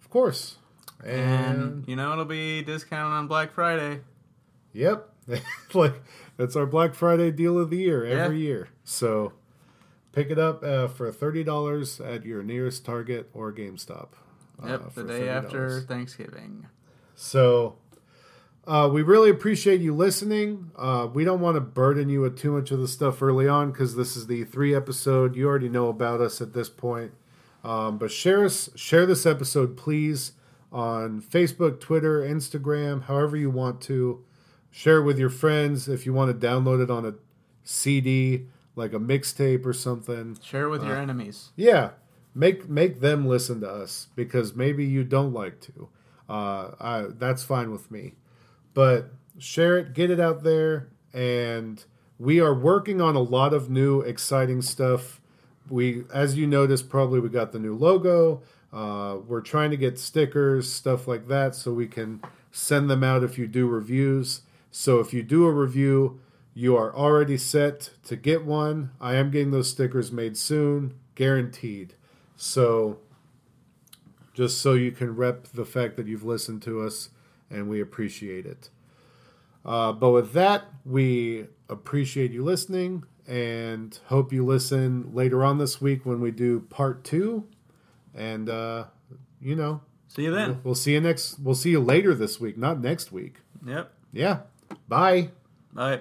Of course. And, And you know it'll be discounted on Black Friday. yep, *laughs* like that's our Black Friday deal of the year every Yeah. year. So pick it up uh, for thirty dollars at your nearest Target or GameStop. Uh, Yep, the day after $30. Thanksgiving. So uh, we really appreciate you listening. Uh, we don't want to burden you with too much of the stuff early on because this is the three episode. You already know about us at this point. Um, but share us, share this episode, please, on Facebook, Twitter, Instagram, however you want to. Share it with your friends if you want to download it on a CD, like a mixtape or something. Share it with your enemies. Yeah, make make them listen to us because maybe you don't like to. Uh, I, that's fine with me, but share it, get it out there, and we are working on a lot of new exciting stuff. We, as you noticed, probably we got the new logo. Uh, we're trying to get stickers, stuff like that, so we can send them out if you do reviews. So if you do a review, you are already set to get one. I am getting those stickers made soon, guaranteed. So just so you can rep the fact that you've listened to us and we appreciate it. Uh, but with that, we appreciate you listening and hope you listen later on this week when we do part two. And, uh, you know, See you then. we'll see you next, we'll see you later this week, not next week. Yep. Yeah. Bye. Bye.